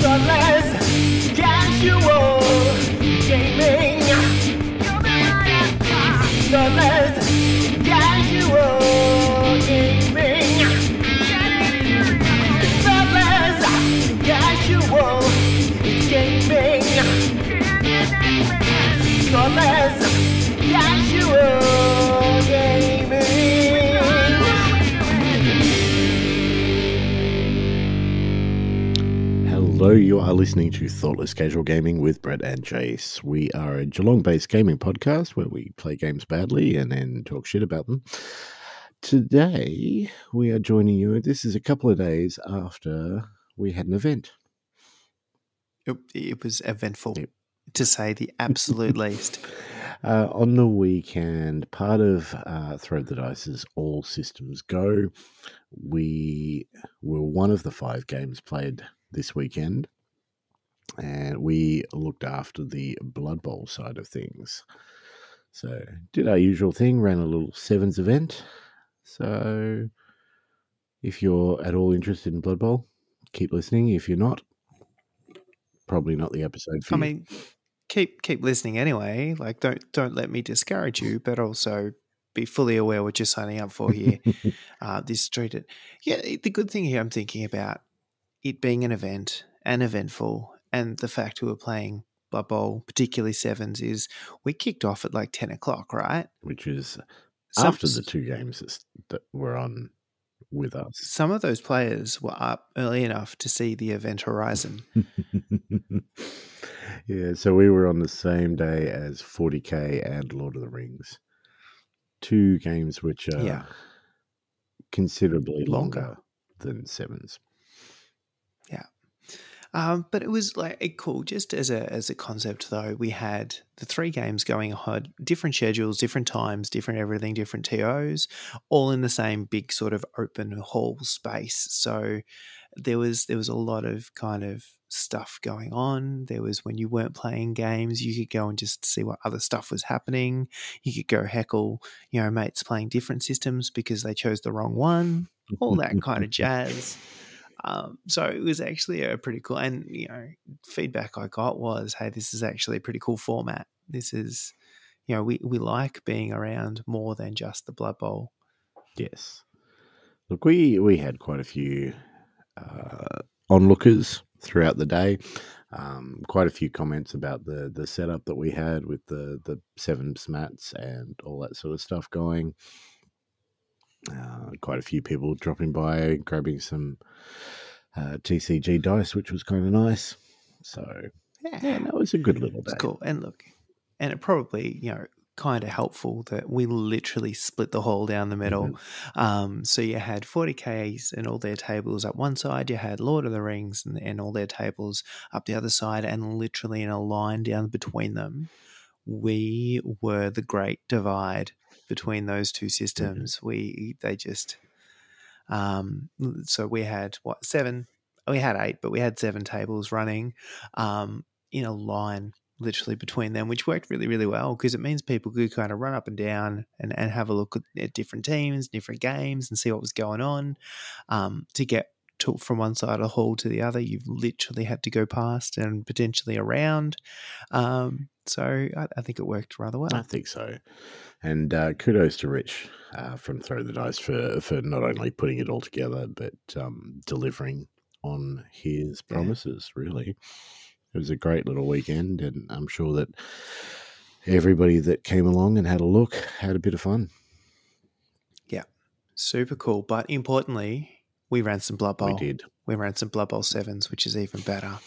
Thoughtless, casual gaming. Hello, you are listening to Thoughtless Casual Gaming with Brett and Jace. We are a Geelong based gaming podcast where we play games badly and then talk shit about them. Today, we are joining you. This is a couple of days after we had an event. It, it was eventful, Yep. to say the absolute least. Uh, on the weekend, part of uh, Throw the Dice's All Systems Go, we were one of the five games played this weekend, and we looked after the Blood Bowl side of things. So, did our usual thing, ran a little sevens event. So, if you're at all interested in Blood Bowl, keep listening. If you're not, probably not the episode for I you. mean, keep keep listening anyway. Like, don't don't let me discourage you, but also be fully aware what you're signing up for here. uh, this treated, yeah. The good thing here, I'm thinking about it being an event and eventful, and the fact we were playing Blood Bowl, particularly sevens, is we kicked off at like ten o'clock, right? which is Some- after the two games that were on with us. Some of those players were up early enough to see the event horizon. yeah, so we were on the same day as 40k and Lord of the Rings. Two games which are Yeah. considerably longer, Longer. than sevens. Um, but it was like cool just as a as a concept though. We had the three games going on, different schedules, different times, different everything, different TOs, all in the same big sort of open hall space. So there was there was a lot of kind of stuff going on. There was when you weren't playing games, you could go and just see what other stuff was happening. You could go heckle, you know, mates playing different systems because they chose the wrong one, all that kind of jazz. Um, so it was actually a pretty cool, and you know, feedback I got was, "Hey, this is actually a pretty cool format. This is, you know, we we like being around more than just the Blood Bowl." Yes. Look, we we had quite a few uh, onlookers throughout the day. Um, quite a few comments about the the setup that we had with the the seven mats and all that sort of stuff going. Uh, quite a few people dropping by, and grabbing some uh, TCG dice, which was kind of nice. So yeah, that was a good little day. It's cool. And look, and it probably, you know, kind of helpful that we literally split the hall down the middle. Um, so you had 40Ks and all their tables up one side, you had Lord of the Rings and, and all their tables up the other side, and literally in a line down between them, we were the great divide between those two systems. We, they just, um, so we had what, seven? We had eight, but we had seven tables running um, in a line literally between them, which worked really, really well because it means people could kind of run up and down and, and have a look at, at different teams, different games, and see what was going on. Um, to get to, from one side of the hall to the other, you've literally had to go past and potentially around. Um, so I, I think it worked rather well. I think so. And uh, kudos to Rich uh, from Throw the Dice for, for not only putting it all together, but um, delivering on his Yeah. promises, really. It was a great little weekend, and I'm sure that everybody that came along and had a look had a bit of fun. Yeah, super cool. But importantly, we ran some Blood Bowl. We did. We ran some Blood Bowl sevens, which is even better.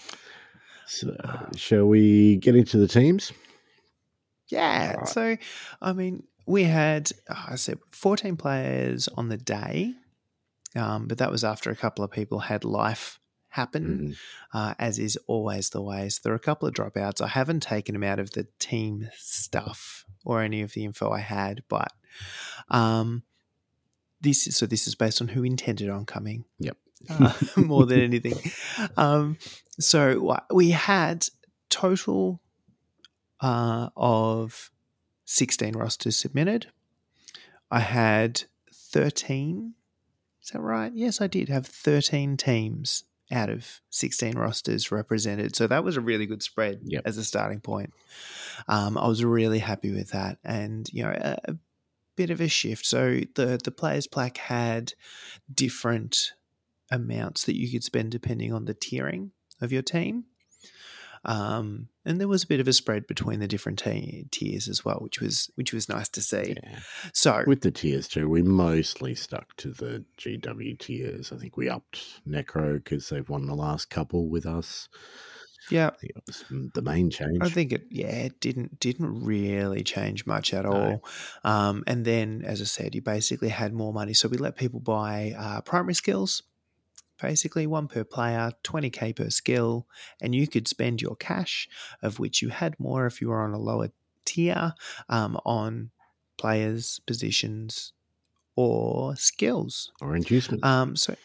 So, shall we get into the teams? Yeah. Alright. So, I mean, we had, uh, I said, 14 players on the day, um, but that was after a couple of people had life happen, Mhm. uh, as is always the way. So, there are a couple of dropouts. I haven't taken them out of the team stuff or any of the info I had, but um, this is so this is based on who intended on coming. Yep. Uh, more than anything. Um, so we had total uh, of 16 rosters submitted. I had 13. Is that right? Yes, I did have 13 teams out of 16 rosters represented. So that was a really good spread Yep. as a starting point. Um, I was really happy with that. And, you know, a, a bit of a shift. So the, the players' plaque had different amounts that you could spend depending on the tiering of your team. Um, and there was a bit of a spread between the different t- tiers as well, which was which was nice to see. Yeah. So With the tiers too, we mostly stuck to the GW tiers. I think we upped Necro because they've won the last couple with us. yeah, the main change. I think it yeah it didn't didn't really change much at No. all. Um, and then as I said, you basically had more money, so we let people buy uh, primary skills. Basically, one per player, 20k per skill, and you could spend your cash, of which you had more if you were on a lower tier, um, on players, positions, or skills. or inducement. Um, so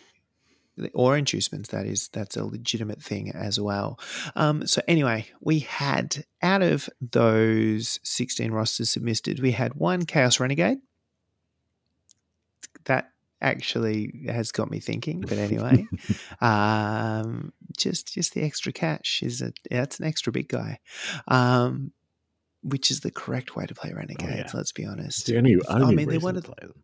or inducements, that is that's a legitimate thing as well. Um, so anyway, we had out of those 16 rosters submitted, we had one Chaos Renegade. That actually has got me thinking, but anyway, um, just just the extra cash is a that's an extra big guy. Um, which is the correct way to play Renegades, let's be it's honest. the only, only mean, they're one to of the- play them.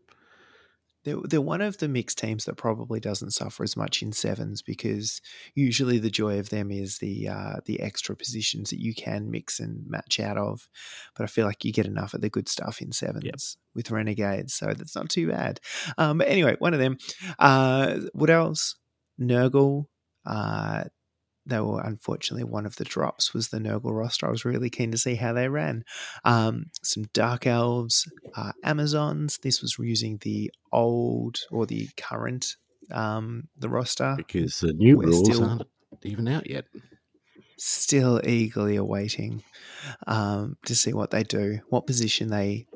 They're, they're one of the mixed teams that probably doesn't suffer as much in sevens because usually the joy of them is the uh, the extra positions that you can mix and match out of. But I feel like you get enough of the good stuff in sevens with renegades, so that's not too bad. Um, but anyway, one of them. Uh, what else? Nurgle. Uh, they were unfortunately one of the drops was the Nurgle roster. I was really keen to see how they ran. Um, some Dark Elves, uh, Amazons. This was using the old or the current um, the roster. Because the new we're rules still- aren't even out yet. Still eagerly awaiting um, to see what they do, what position they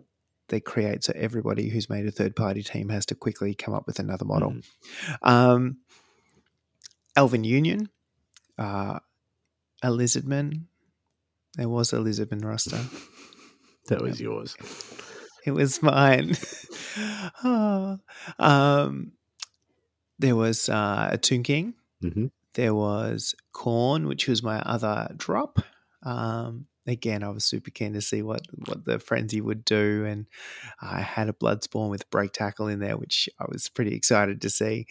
they create. So everybody who's made a third party team has to quickly come up with another model. Mm. Um, Elven Union, uh, a Lizardman. There was a Lizardman roster. That was yours. It was mine. Oh. um, there was uh, a Tomb King. Mhm. There was Khorne, which was my other drop. Um, again, I was super keen to see what, what the frenzy would do, and I had a Bloodspawn with break tackle in there, which I was pretty excited to see.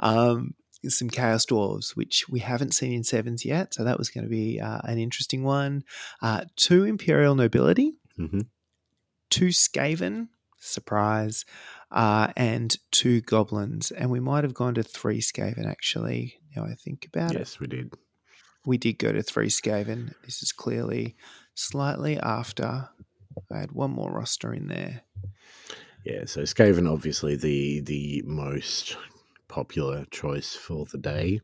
Um, some Chaos Dwarves, which we haven't seen in sevens yet, so that was going to be uh, an interesting one. Uh, two Imperial Nobility, Mhm. two Skaven, surprise, uh, and two Goblins. And we might have gone to three Skaven actually. Now I think about it. Yes, we did. We did go to three Skaven. This is clearly slightly after. I had one more roster in there. Yeah, so Skaven obviously the the most popular choice for the day.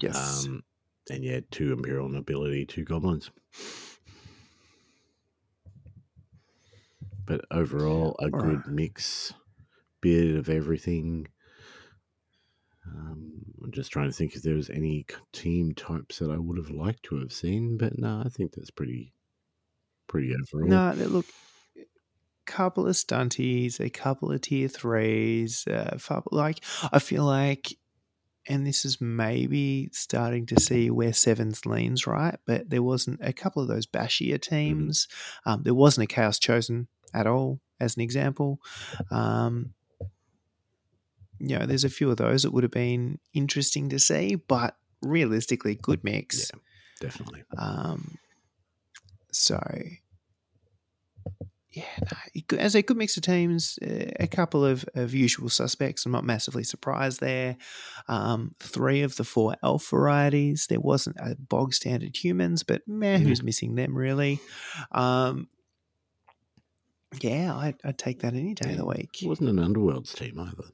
Yes. Um, and yeah, two Imperial Nobility, two Goblins. But overall, a All good right. mix, bit of everything. Um, I'm just trying to think if there was any team types that I would have liked to have seen, but no, I think that's pretty, pretty overall. No, look. Couple of stunties, a couple of tier threes. Uh, like I feel like, and this is maybe starting to see where sevens leans right, but there wasn't a couple of those bashier teams. Um, there wasn't a chaos chosen at all, as an example. Um, you know, there's a few of those that would have been interesting to see, but realistically, good mix. Yeah, definitely. Um, so, yeah, no, could- as a good mix of teams, uh, a couple of, of usual suspects. I'm not massively surprised there. Um, three of the four elf varieties. There wasn't a bog standard humans, but meh, who's missing them really? Um, yeah, I'd, I'd take that any day of the week. It wasn't an Underworlds team either.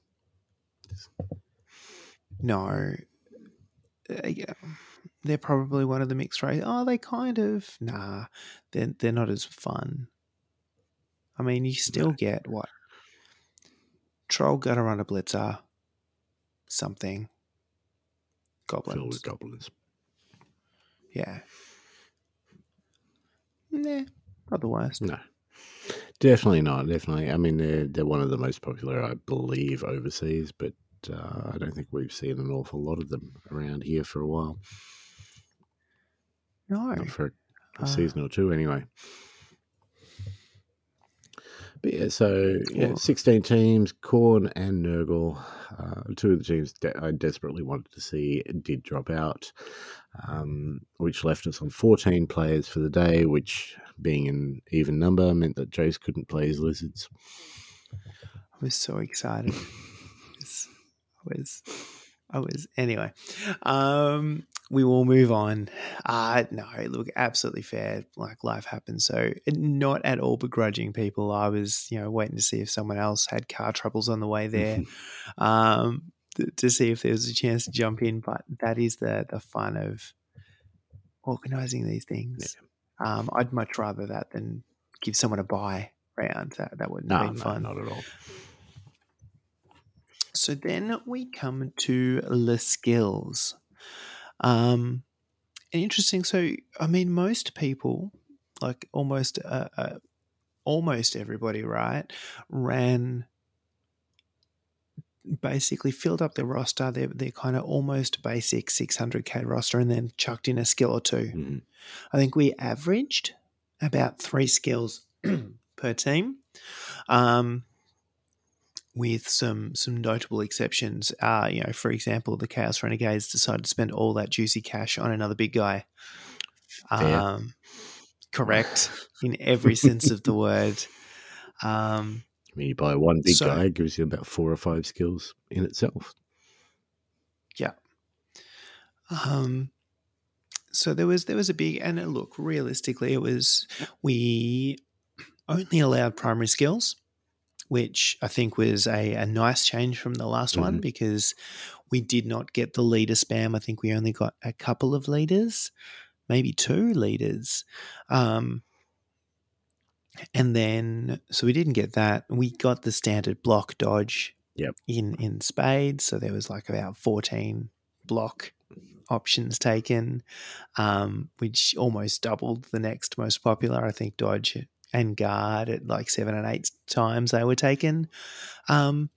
No. Uh, yeah. They're probably one of the mixed race. Oh, they kind of nah. They're they're not as fun. I mean, you still get what troll gutter on a blitzer, something Filled goblins. with goblins. Yeah. Nah, not the worst. No, definitely not. Definitely. I mean, they're they're one of the most popular, I believe, overseas. But uh, I don't think we've seen an awful lot of them around here for a while. No. Not for a, a Uh, season or two, anyway. But yeah, so yeah, 16 teams, Khorne and Nurgle, uh, two of the teams de- I desperately wanted to see did drop out, um, which left us on 14 players for the day, which being an even number meant that Jace couldn't play his Lizards. I was so excited. I was, I was. Anyway, um, we will move on. Uh, no, look, absolutely fair. Like life happens. So, not at all begrudging people. I was, you know, waiting to see if someone else had car troubles on the way there, um, th- to see if there was a chance to jump in. But that is the the fun of organising these things. Um, I'd much rather that than give someone a buy round. That that wouldn't No, have been no, fun. not at all. So then we come to the skills. Um, and interesting. So I mean, most people, like almost, uh, uh, almost everybody, right, ran basically filled up their roster. They're they're kind of almost basic 600k roster, and then chucked in a skill or two. Mhm. I think we averaged about three skills per team, um, with some some notable exceptions. Uh, you know, for example, the Chaos Renegades decided to spend all that juicy cash on another big guy. Um, correct in every sense of the word. Um, I mean, you buy one big So- guy, it gives you about four or five skills in itself. Yeah. Um, so there was there was a big and look realistically it was we only allowed primary skills, which I think was a, a nice change from the last one Mhm. because we did not get the leader spam. I think we only got a couple of leaders, maybe two leaders. Um, and then so we didn't get that. We got the standard block dodge Yep. in in spades. So there was like about 14 block options taken, um, which almost doubled the next most popular. I think dodge and guard at like seven and eight times they were taken. Um,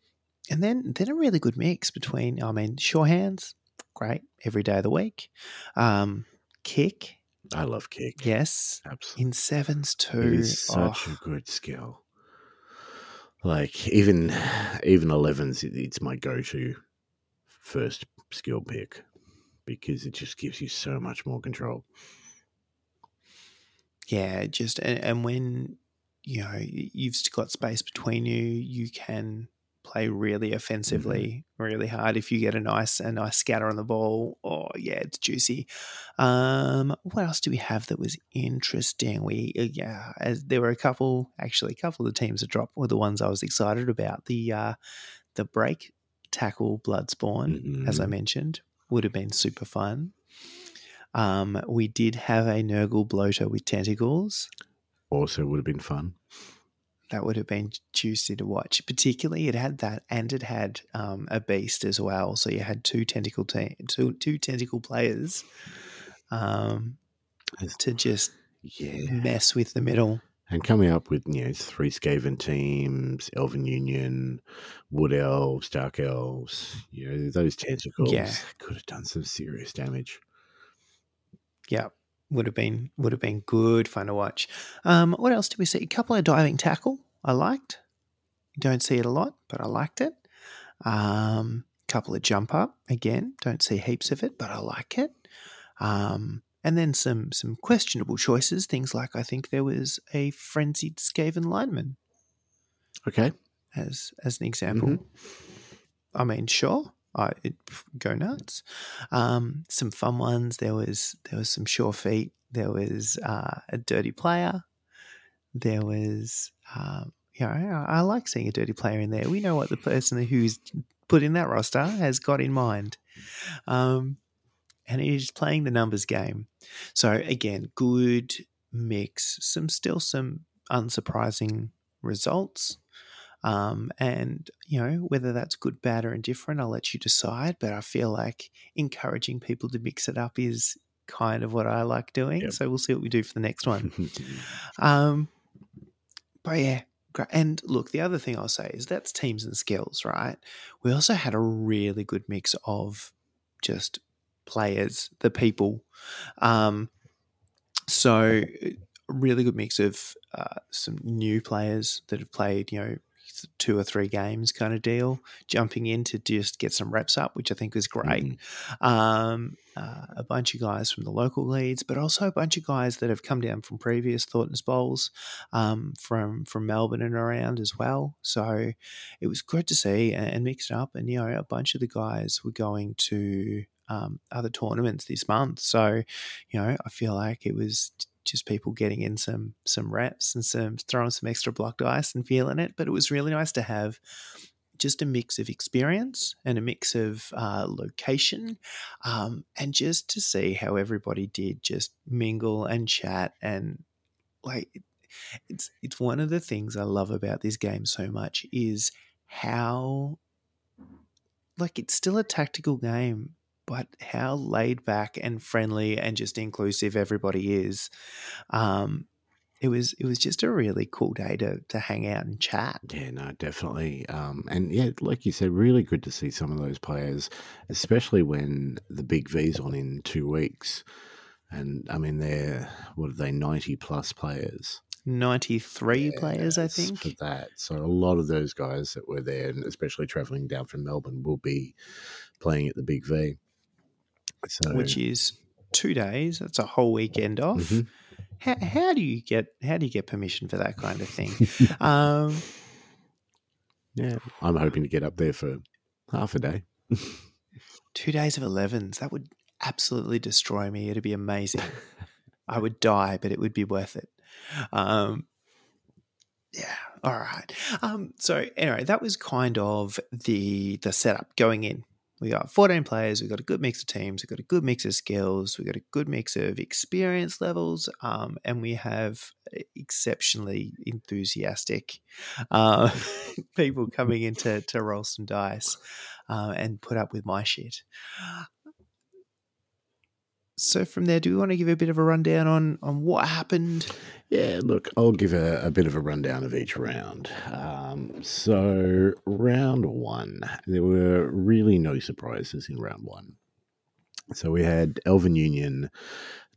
and then then a really good mix between I mean sure hands, great every day of the week. Um, kick, I love kick. yes. Absolutely. In sevens too. is such Oh, a good skill. Like even even 11s, it's my go-to first skill pick because it just gives you so much more control. Yeah, just and, and when you know you've got space between you, you can play really offensively, really hard. If you get a nice a nice scatter on the ball, oh yeah, it's juicy. Um, what else do we have that was interesting? We uh, yeah, as there were a couple actually, a couple of the teams that dropped were the ones I was excited about. The uh, the break tackle Bloodspawn, as I Mhm. mentioned, would have been super fun. Um, we did have a Nurgle bloater with tentacles. Also would have been fun. That would have been juicy to watch. Particularly, it had that, and it had um, a beast as well. So you had two tentacle te- two two tentacle players um, to just Yeah. mess with the middle. And coming up with, you know, three Skaven teams, Elven Union, Wood Elves, Dark Elves, you know, those tentacles Yeah. could have done some serious damage. Yeah, would have been would have been good fun to watch. Um, what else did we see? A couple of diving tackle I liked. Don't see it a lot, but I liked it. Um, couple of jump up again. Don't see heaps of it, but I like it. Um, and then some some questionable choices. Things like I think there was a frenzied Skaven lineman Okay. as as an example. I mean, sure, I it, go nuts. Um, some fun ones. There was there was some sure feet. There was uh, a dirty player. There was, um, you know, I, I like seeing a dirty player in there. We know what the person who's put in that roster has got in mind. Um, and he is playing the numbers game. So again, good mix. Some still some unsurprising results. Um, and you know whether that's good, bad, or indifferent, I'll let you decide. But I feel like encouraging people to mix it up is kind of what I like doing. Yep. So we'll see what we do for the next one. Um, but yeah, Great. And look, the other thing I'll say is that's teams and skills, right? We also had a really good mix of just players, the people. Um, so, a really good mix of uh, some new players that have played, you know, two or three games kind of deal, jumping in to just get some reps up, which I think was great. Mhm. Um, uh, a bunch of guys from the local leads, but also a bunch of guys that have come down from previous Thornton's Bowls um, from from Melbourne and around as well. So it was good to see and, and mixed up. And you know, a bunch of the guys were going to um, other tournaments this month. So you know, I feel like it was just people getting in some some reps and some throwing some extra block dice and feeling it. But it was really nice to have just a mix of experience and a mix of uh, location, um, and just to see how everybody did just mingle and chat and like it's it's one of the things I love about this game so much is how like it's still a tactical game but how laid back and friendly and just inclusive everybody is um it was it was just a really cool day to to hang out and chat Yeah, no, definitely. Um, and yeah, like you said, really good to see some of those players, especially when the big V's on in two weeks. And I mean, they're what are they, ninety plus players? 93 players i think for that. So a lot of those guys that were there, and especially traveling down from Melbourne, will be playing at the Big V. So, which is two days that's a whole weekend off. Mhm. how, how do you get how do you get permission for that kind of thing? Um yeah, I'm hoping to get up there for half a day. two days of 11s that would absolutely destroy me. It'd be amazing. I would die but it would be worth it. Um yeah all right. Um so anyway that was kind of the the setup going in we got 14 players we've got a good mix of teams we've got a good mix of skills we've got a good mix of experience levels um, and we have exceptionally enthusiastic uh, people coming in to, to roll some dice uh, and put up with my shit. So from there do we want to give a bit of a rundown on on what happened Yeah, look, I'll give a, a bit of a rundown of each round. Um, so, round one, there were really no surprises in round one. So, we had Elven Union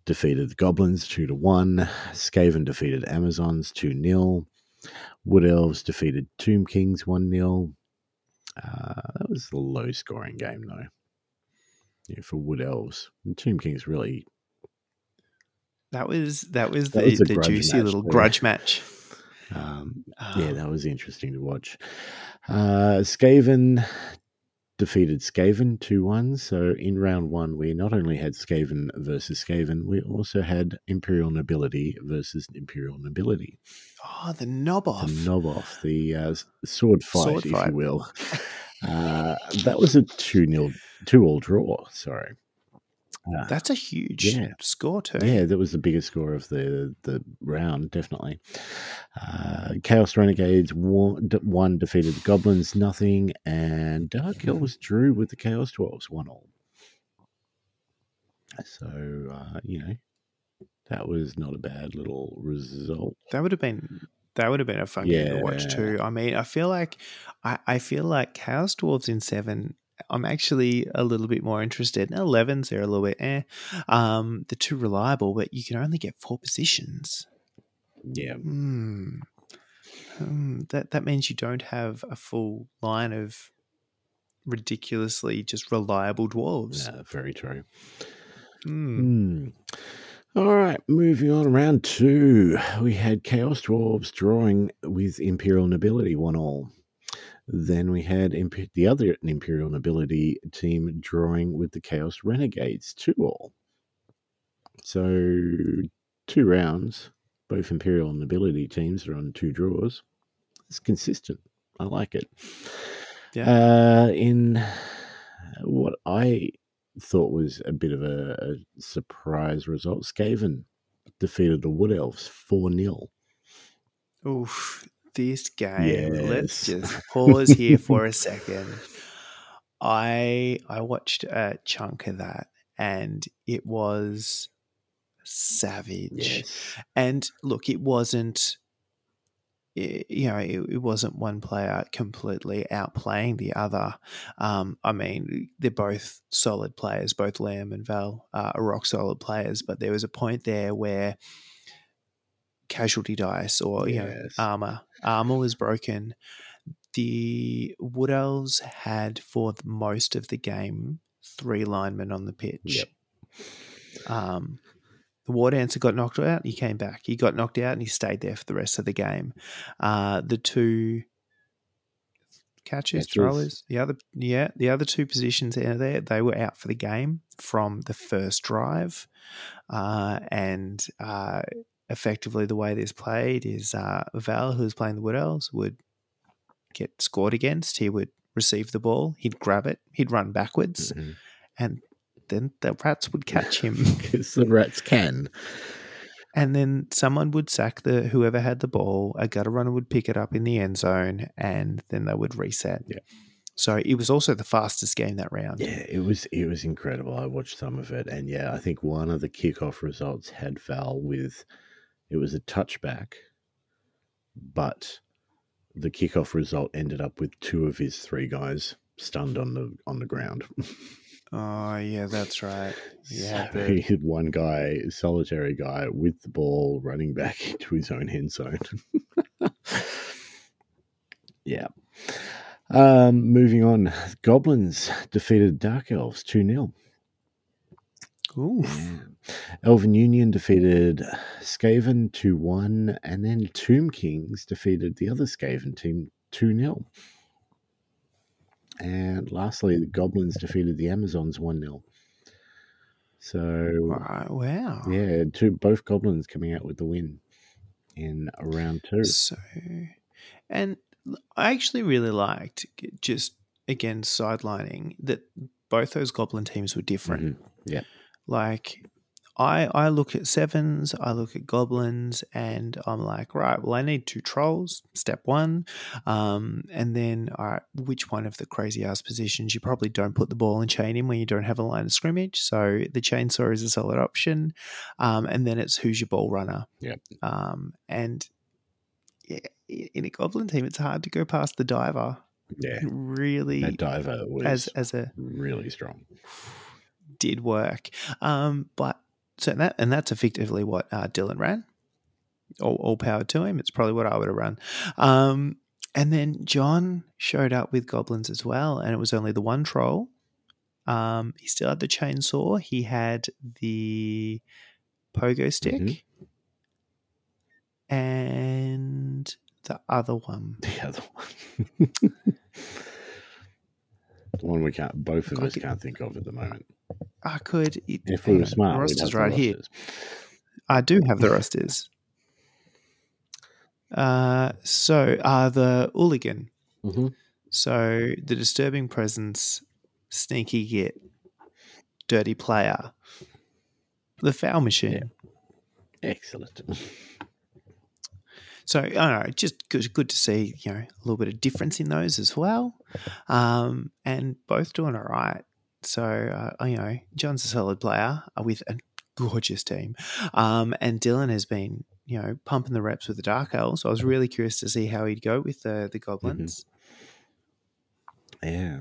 defeated the Goblins 2 to 1, Skaven defeated Amazons 2 0, Wood Elves defeated Tomb Kings 1 0. Uh, that was a low scoring game, though. Yeah, for Wood Elves. And Tomb Kings really that was that was That the, was the juicy match little there. grudge match um, yeah, Um, that was interesting to watch. Uh, Skaven defeated Skaven 2 1. So in round one, we not only had Skaven versus Skaven, we also had Imperial Nobility versus Imperial Nobility. oh the knob off The knob off, the uh, sword fight, Sword if fight. you will. Uh, that was a 2 0, 2 all draw. Sorry. That's a huge Yeah. score too. yeah, that was the biggest score of the the round, definitely. Uh, Chaos Renegades won, one defeated the Goblins, nothing, and Dark Elves drew with the Chaos Dwarves, one all. So uh, you know that was not a bad little result. That would have been that would have been a fun game to watch too. I mean, I feel like I, I feel like Chaos Dwarves in seven. I'm actually a little bit more interested. In 11s, they're a little bit eh. Um, they're too reliable, but you can only get four positions. Yeah, Hmm. Hmm, that that means you don't have a full line of ridiculously just reliable dwarves. yeah, very true. Hmm. Hmm. All right, moving on. Round two, we had Chaos Dwarves drawing with Imperial Nobility, one all. Then we had Imp- the other Imperial Nobility team drawing with the Chaos Renegades, two all. So, two rounds. Both Imperial Nobility teams are on two draws. It's consistent. I like it. Yeah. Uh, in what I thought was a bit of a, a surprise result, Skaven defeated the Wood Elves 4 0. Oof, this game. Let's just pause here for a second. I I watched a chunk of that and it was savage. Yes. And look, it wasn't you know, it, it wasn't one player completely outplaying the other. Um, I mean, they're both solid players. Both Liam and Val uh, are rock solid players, but there was a point there where casualty dice or you know armor armor was broken. The Wood Elves had for most of the game three linemen on the pitch. Yep. Um, the War Dancer got knocked out. He came back. He got knocked out and he stayed there for the rest of the game. Uh, the two catchers, Catchers. throwers, the other yeah, the other two positions out there, they were out for the game from the first drive, uh, and uh, effectively the way this played is uh, Val, who's playing the Wood Elves, would get scored against. He would receive the ball, he'd grab it, he'd run backwards, Mhm. and then the rats would catch him. Because the rats can. And then someone would sack the whoever had the ball. A gutter runner would pick it up in the end zone, and then they would reset. Yeah. So it was also the fastest game that round. Yeah, it was it was incredible. I watched some of it, and yeah, I think one of the kickoff results had Val with it was a touchback, but the kickoff result ended up with two of his three guys stunned on the on the ground. Oh yeah, that's right. Yeah, So he had one guy, solitary guy, with the ball running back into his own end zone. yeah. Um, moving on, Goblins defeated Dark Elves 2 0. Oof. Elven Union defeated Skaven 2 1, and then Tomb Kings defeated the other Skaven team 2 0. And lastly, the Goblins defeated the Amazons 1 0. So, Right, Wow. yeah, two both Goblins coming out with the win in round two. So, and I actually really liked just again sidelining that both those goblin teams were different. Mhm. Yeah. Like I I look at sevens, I look at goblins, and I'm like, right, well, I need two trolls. Step one, um, and then all right, which one of the crazy ass positions you probably don't put the ball and chain in when you don't have a line of scrimmage. So the chainsaw is a solid option, um, and then it's who's your ball runner. Yep. Um, and yeah, in a goblin team, it's hard to go past the diver. Yeah. Really, That diver was as as a really strong. did work. Um, but so that and that's effectively what uh, Dylan ran. All, all power to him. It's probably what I would have run. Um, and then John showed up with goblins as well, and it was only the one troll. Um, he still had the chainsaw. He had the pogo stick, Mhm. and the other one. The other one. the one we can't, both of God, us can't think of at the moment. I could. It, If we were smart, the roster's have the right here. rosters. I do have the rosters. Uh, so uh, the Hooligan. Mhm. So the disturbing presence, sneaky git, dirty player, the foul machine. Excellent. So I don't know, just good, good to see you know a little bit of difference in those as well, um, and both doing all right. So uh, you know, John's a solid player uh, with a gorgeous team, um, and Dylan has been you know pumping the reps with the Dark Elves. So I was really curious to see how he'd go with the the Goblins. Yeah.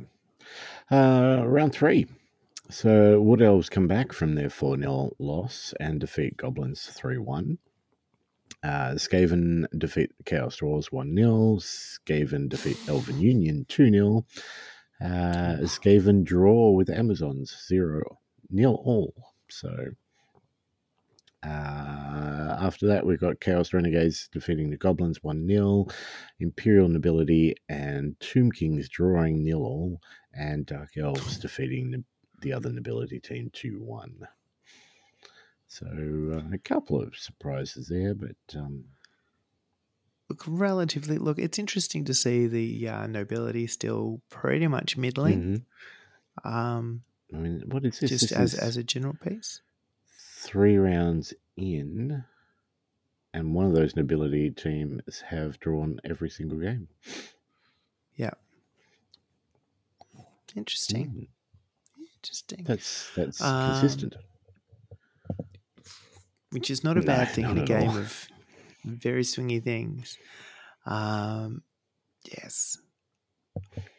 Uh, round three. So Wood Elves come back from their 4 0 loss and defeat Goblins 3 1. Uh, Skaven defeat Chaos Dwarves 1 0. Skaven defeat Elven Union 2 0. Uh, Skaven draw with Amazons 0 nil all. So uh, after that, we've got Chaos Renegades defeating the Goblins 1 0. Imperial Nobility and Tomb Kings drawing nil all, and Dark Elves defeating the, the other Nobility team 2 1. So uh, a couple of surprises there, but um, Look, relatively. Look, it's interesting to see the uh, nobility still pretty much middling. mhm. Um, I mean, what is this? just This as as a general piece. three rounds in, and one of those Nobility teams have drawn every single game. Yeah. Interesting. Mm, Interesting. That's that's Um, consistent. which is not a No, bad thing in a at all. game of very swingy things. Um, yes.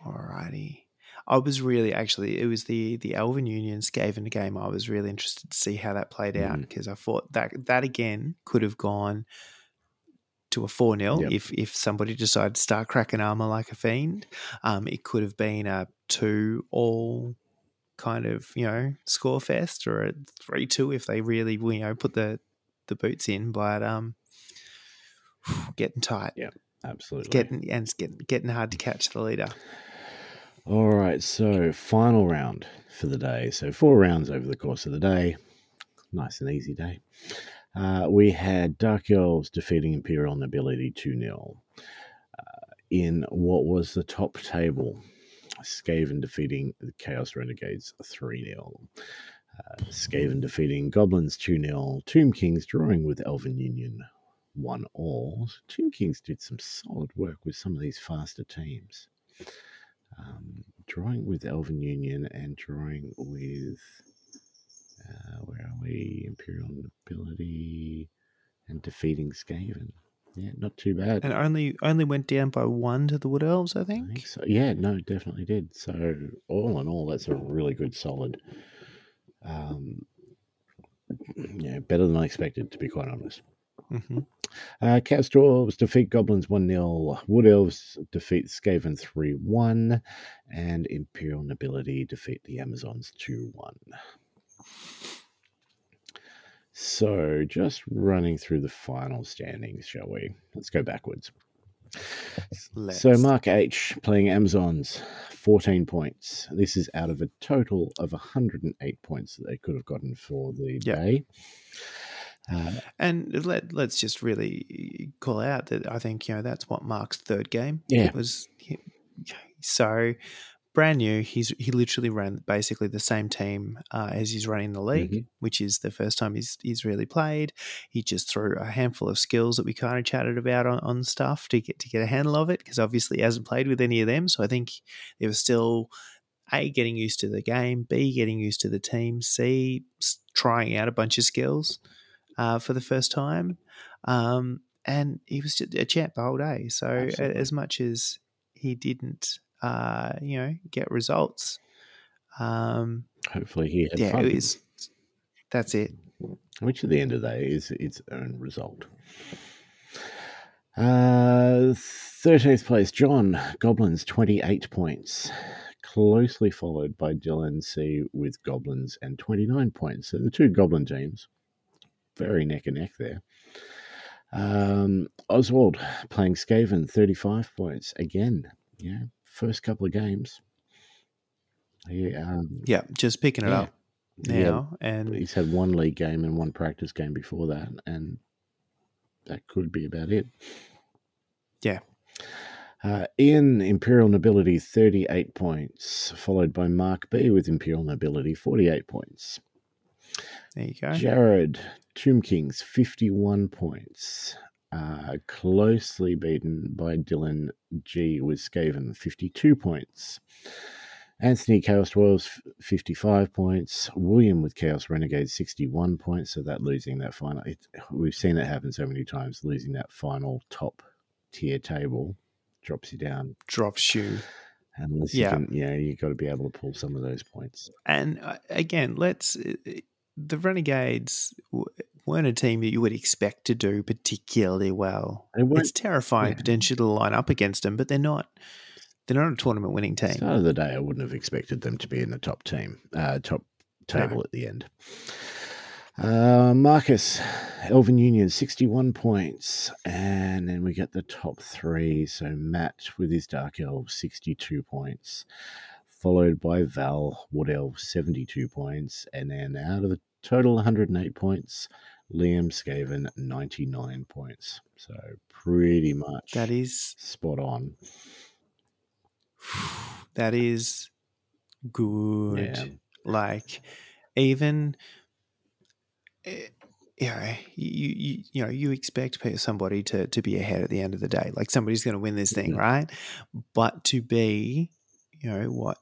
Alrighty. I was really actually it was the the Elven Union Skaven game. I was really interested to see how that played out Mm. because I thought that that again could have gone to a four 0 Yep. if if somebody decided to start cracking armor like a fiend. Um, it could have been a two all kind of you know score fest or a three two if they really you know put the the boots in. But um, getting tight, Yeah, Absolutely. getting and it's getting getting hard to catch the leader. All right, so final round for the day. So four rounds over the course of the day. Nice and easy day. Uh, we had Dark Elves defeating Imperial Nobility 2 0. Uh, in what was the top table, Skaven defeating the Chaos Renegades 3 0. Uh, Skaven defeating Goblins 2 0. Tomb Kings drawing with Elven Union 1 all. Tomb Kings did some solid work with some of these faster teams um, drawing with Elven Union and drawing with uh, where are we? Imperial Nobility and defeating Skaven. Yeah, not too bad. And only only went down by one to the Wood Elves, I I think. think so. Yeah, no, definitely did. So all in all, that's a really good, solid. Um, yeah, better than I expected, to be quite honest. Hmm Uh, Dwarves defeat Goblins 1 0. Wood Elves defeat Skaven 3 1. And Imperial Nobility defeat the Amazons 2 1. So, just running through the final standings, shall we? Let's go backwards. Let's. So, Mark H playing Amazons, 14 points. This is out of a total of 108 points that they could have gotten for the Yeah. day. Uh, And let let's just really call out that I think you know that's what Mark's third game yeah, was. So brand new. He's he literally ran basically the same team uh, as he's running the league, Mhm. which is the first time he's he's really played. He just threw a handful of skills that we kind of chatted about on, on stuff to get to get a handle of it because obviously he hasn't played with any of them. So I think there was still a getting used to the game, b getting used to the team, c trying out a bunch of skills uh, for the first time. Um, and he was just a champ the whole day. So Absolutely. as much as he didn't, uh, you know, get results, um, hopefully he had yeah, fun. it was. That's it. which at the end of the day is its own result. Uh, 13th place, John, Goblins, 28 points. Closely followed by Dylan C with Goblins and 29 points. So the two Goblin teams, very neck and neck there. Um, Oswald playing Skaven, 35 points. Again, yeah, first couple of games. He, um, Yeah, just picking it Yeah. up now, and he's had one league game and one practice game before that, and that could be about it. Yeah. Uh, Ian, Imperial Nobility, 38 points, followed by Mark B with Imperial Nobility, 48 points. there you go. Jared, Tomb Kings, 51 points. Uh, closely beaten by Dylan G with Skaven, 52 points. Anthony Chaos Dwarves, 55 points. William with Chaos Renegade, 61 points. So that losing that final, it, we've seen it happen so many times. Losing that final top tier table drops you down. Drops you Unless Yeah. you can, yeah, you got to be able to pull some of those points. And uh, again, let's. The Renegades w- weren't a team that you would expect to do particularly well. It's terrifying yeah. potentially to line up against them, but they're not. They're not a tournament winning team. Start of the day, I wouldn't have expected them to be in the top team, uh, top table No. at the end. Uh, Marcus, Elven Union, 61 points. And then we get the top three. So Matt with his Dark Elves, 62 points. Followed by Val, Wood Elf, 72 points. And then out of the total 108 points, Liam Skaven, 99 points. So pretty much That is spot on. that is good. Yeah. Like even eh, you know, you, you you know you expect somebody to to be ahead at the end of the day. Like somebody's going to win this thing, right? But to be, you know, what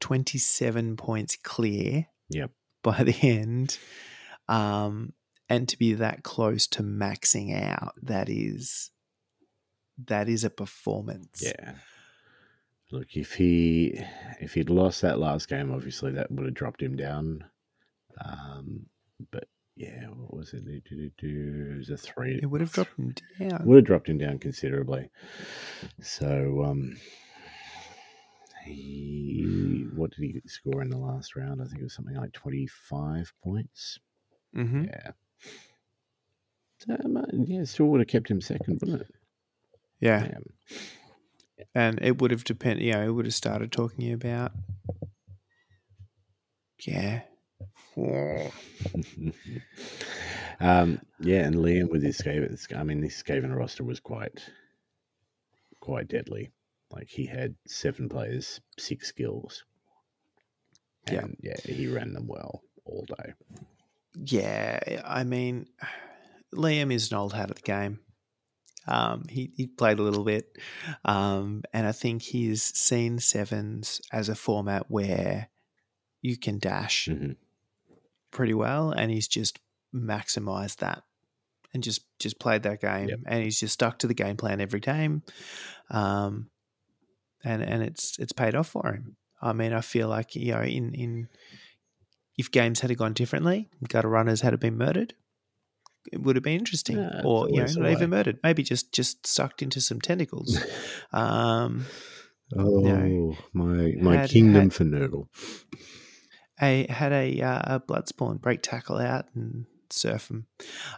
twenty seven points clear. Yep. By the end, um, and to be that close to maxing out, that is that is a performance. Yeah. Look, if he if he'd lost that last game, obviously that would have dropped him down. Um, but yeah, what was it? Do, do, do, It was a three. It would have dropped him down. Would have dropped him down considerably. So, um, he what did he score in the last round? I think it was something like twenty five points. hmm Yeah. So, yeah, still would have kept him second, wouldn't it? Yeah. Yeah. and it would have depended. You know, it would have started talking about. Yeah. Um, yeah, and Liam with his Skaven, I mean, this Skaven roster was quite, quite deadly. Like he had seven players, six skills. Yeah. And yeah, he ran them well all day. Yeah, I mean, Liam is an old hat at the game. Um, he, he played a little bit, um, and I think he's seen sevens as a format where you can dash Mhm. pretty well, and he's just maximized that and just just played that game, Yep. and he's just stuck to the game plan every game, um, and and it's it's paid off for him. I mean, I feel like you know in in if games had gone differently, gutter runners had been murdered, it would have been interesting. Yeah, or you know, always the not even murdered, maybe just just sucked into some tentacles. um, Oh, my my Had- kingdom had- for Nurgle. a had a uh, a bloodspawn break tackle out and surf him.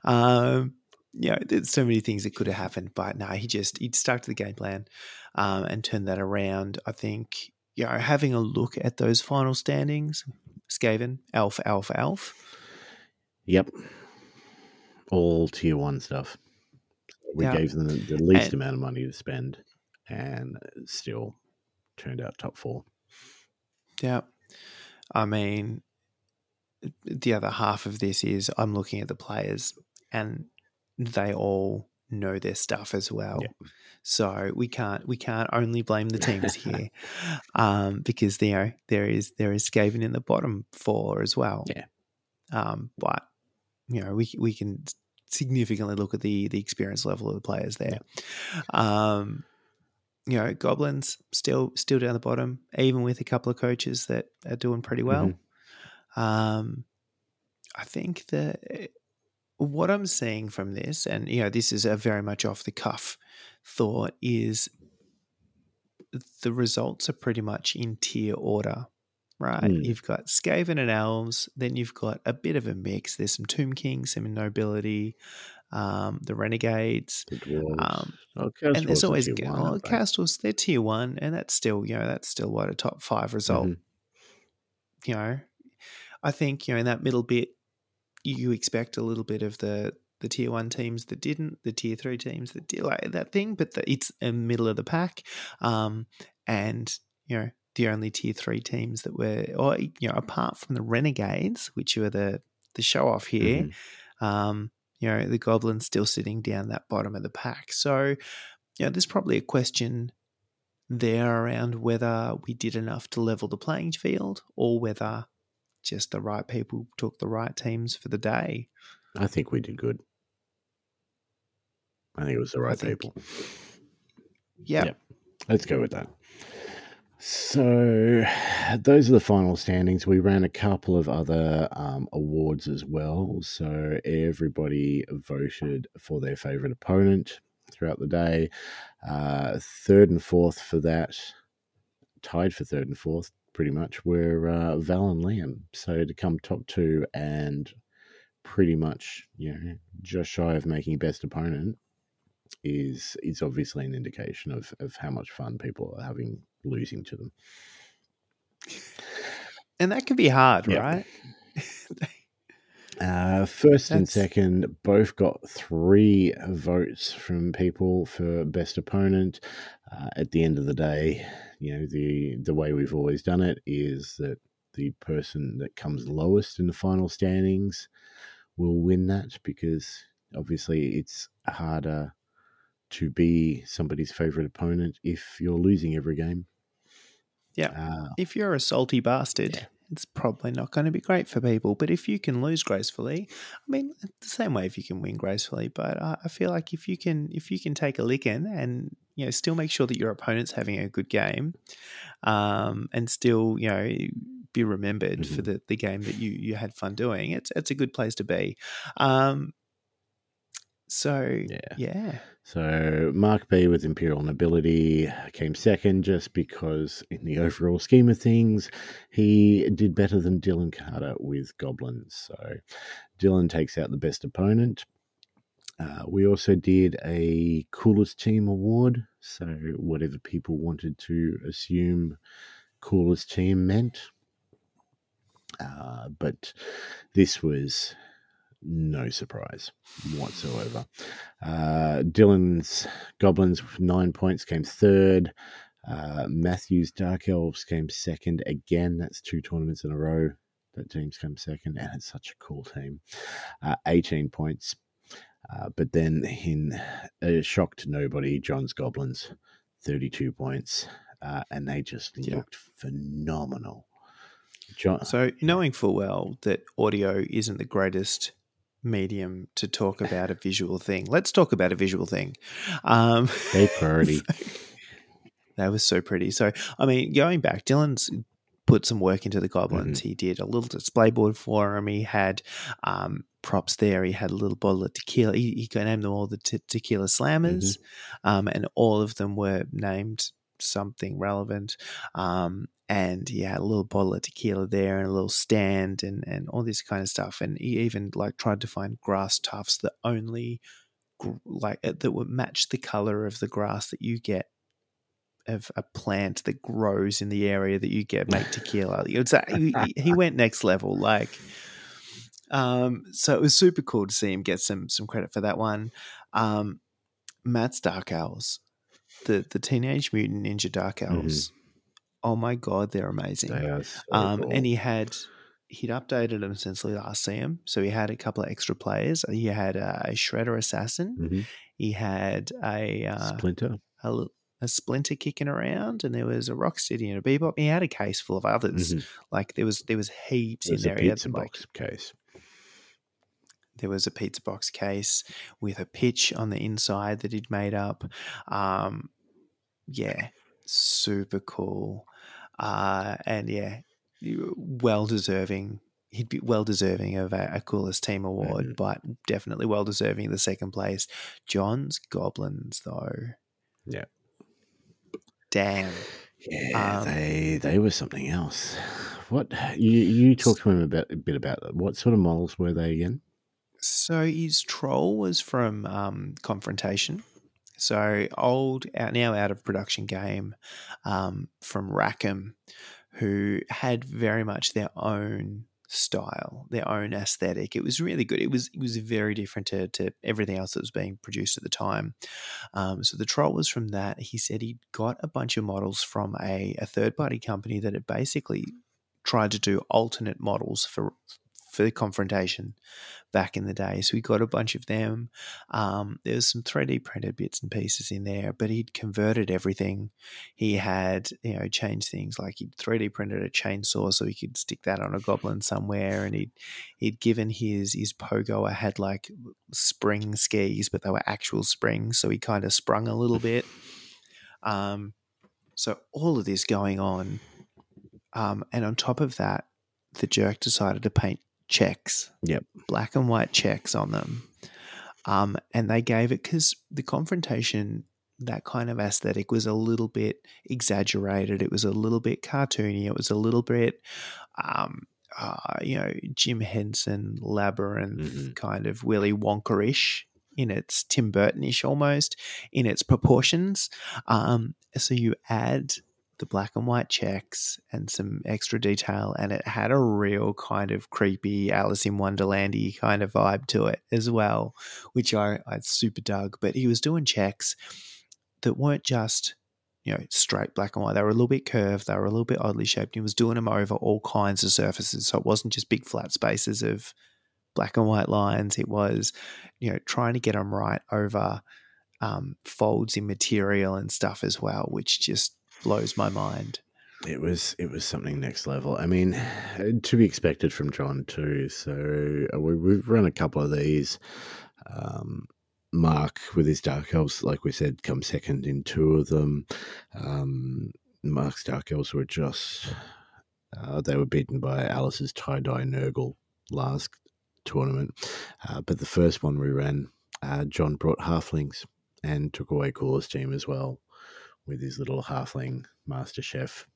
Um, you know, there's so many things that could have happened, but no, he just he stuck to the game plan um, and turn that around. I think you know, having a look at those final standings, Skaven, Alf, Alf, Alf. Yep. All tier one stuff. We gave them the, the least And- amount of money to spend and still turned out top four. Yeah. I mean, the other half of this is I'm looking at the players and they all know their stuff as well. Yeah. So we can't we can't only blame the teams here, um, because you know there is there is Skaven in the bottom four as well. Yeah. Um, but you know we we can significantly look at the the experience level of the players there. Um, you know, goblins still still down the bottom, even with a couple of coaches that are doing pretty well. Um, I think that what I'm seeing from this, and you know, this is a very much off the cuff thought, is the results are pretty much in tier order. Right, Mm. you've got Skaven and Elves, then you've got a bit of a mix. There's some Tomb Kings, some Nobility, um, the Renegades, The um, oh, and there's always tier oh, one. Castles. They're tier one, and that's still you know that's still what a top five result. Mhm. You know, I think you know in that middle bit, you expect a little bit of the the tier one teams that didn't, the tier three teams that did like that thing, but the, it's a middle of the pack, um, and you know the only tier three teams that were, or you know, apart from the Renegades, which were the the show off here, Mhm. um, you know, the Goblins still sitting down that bottom of the pack. So, you know, there's probably a question there around whether we did enough to level the playing field or whether just the right people took the right teams for the day. I think we did good. I think it was the right think- people. Yeah. Yep. Let's go with that. So, those are the final standings. We ran a couple of other um, awards as well. So, everybody voted for their favorite opponent throughout the day. Uh, third and fourth for that, tied for third and fourth, pretty much, were uh, Val and Liam. So, to come top two and pretty much, you know, just shy of making best opponent is is obviously an indication of of how much fun people are having losing to them. And that can be hard, Yeah. right? Uh, first and second both got three votes from people for best opponent. Uh, at the end of the day, you know the the way we've always done it is that the person that comes lowest in the final standings will win that because obviously it's harder to be somebody's favorite opponent if you're losing every game. Yeah. Uh, if you're a salty bastard it's probably not going to be great for people. But if you can lose gracefully, I mean, the same way if you can win gracefully. But I, I feel like if you can, if you can take a licking and you know still make sure that your opponent's having a good game, um, and still you know be remembered mm-hmm. for the, the game that you you had fun doing, it's it's a good place to be. Um, so yeah. yeah. So Mark B with Imperial Nobility came second just because in the overall scheme of things, he did better than Dylan Carter with Goblins. So Dylan takes out the best opponent. Uh, we also did a coolest team award. So whatever people wanted to assume coolest team meant. Uh, but this was no surprise whatsoever. Uh, Dylan's Goblins with nine points came third. Uh, Matthew's Dark Elves came second again. That's two tournaments in a row that team's come second, and it's such a cool team. Uh, 18 points. Uh, but then, in a shock to nobody, John's Goblins, 32 points. Uh, and they just yeah. looked phenomenal. John, so, knowing full well that audio isn't the greatest medium to talk about a visual thing. Let's talk about a visual thing. Um, Big priority. that was so pretty. So, I mean, going back, Dylan's put some work into the goblins. Mm-hmm. He did a little display board for him. He had um, props there. He had a little bottle of tequila. He, he named them all the te- tequila slammers, mm-hmm. um, and all of them were named something relevant. Um, and he had a little bottle of tequila there and a little stand and, and all this kind of stuff. And he even like tried to find grass tufts that only like uh, that would match the color of the grass that you get of a plant that grows in the area that you get make tequila. he, he went next level, like. Um, so it was super cool to see him get some some credit for that one. Um, Matt's Dark Elves the the Teenage Mutant Ninja Dark mm-hmm. Elves. Mm-hmm. Oh my god, they're amazing. They are so um, cool. And he had he'd updated them since we last see him. So he had a couple of extra players. He had a, Shredder Assassin. Mm-hmm. He had a uh, Splinter. A, a, Splinter kicking around, and there was a Rocksteady and a Bebop. He had a case full of others. Mm-hmm. Like there was there was heaps There's in there. A pizza box like, case there was a pizza box case with a pitch on the inside that he'd made up. Um, yeah, super cool. Uh, and yeah, well deserving. He'd be well deserving of a, a coolest team award, mm-hmm. but definitely well deserving of the second place. John's Goblins, though. Yeah. Damn. Yeah, um, they they were something else. What you you talked to him about a bit about what sort of models were they again? So his troll was from um, Confrontation. So old, out now out of production game um, from Rackham, who had very much their own style, their own aesthetic. It was really good. It was it was very different to, to everything else that was being produced at the time. Um, so the troll was from that. He said he got a bunch of models from a, a third party company that had basically tried to do alternate models for for the confrontation back in the day. So we got a bunch of them. Um, there was some 3D printed bits and pieces in there, but he'd converted everything. He had, you know, changed things like he'd 3D printed a chainsaw so he could stick that on a goblin somewhere, and he'd he'd given his his pogo had like spring skis, but they were actual springs, so he kind of sprung a little bit. Um, so all of this going on, um, and on top of that, the jerk decided to paint checks. Yep. Black and white checks on them. Um, and they gave it because the confrontation, that kind of aesthetic was a little bit exaggerated. It was a little bit cartoony. It was a little bit, um, uh, you know, Jim Henson labyrinth mm-hmm. kind of Willy Wonka-ish in its Tim Burtonish almost in its proportions. Um, so you add the black and white checks and some extra detail, and it had a real kind of creepy Alice in Wonderlandy kind of vibe to it as well, which I, I super dug. But he was doing checks that weren't just you know straight black and white; they were a little bit curved, they were a little bit oddly shaped. He was doing them over all kinds of surfaces, so it wasn't just big flat spaces of black and white lines. It was you know trying to get them right over. Um, folds in material and stuff as well, which just blows my mind. it was it was something next level. I mean, to be expected from John too. So uh, we, we've run a couple of these. Um, Mark with his Dark Elves, like we said, come second in two of them. Um, Mark's Dark Elves were just uh, they were beaten by Alice's tie dye Nurgle last tournament, uh, but the first one we ran, uh, John brought halflings and took away Coolest team as well with his little halfling master chef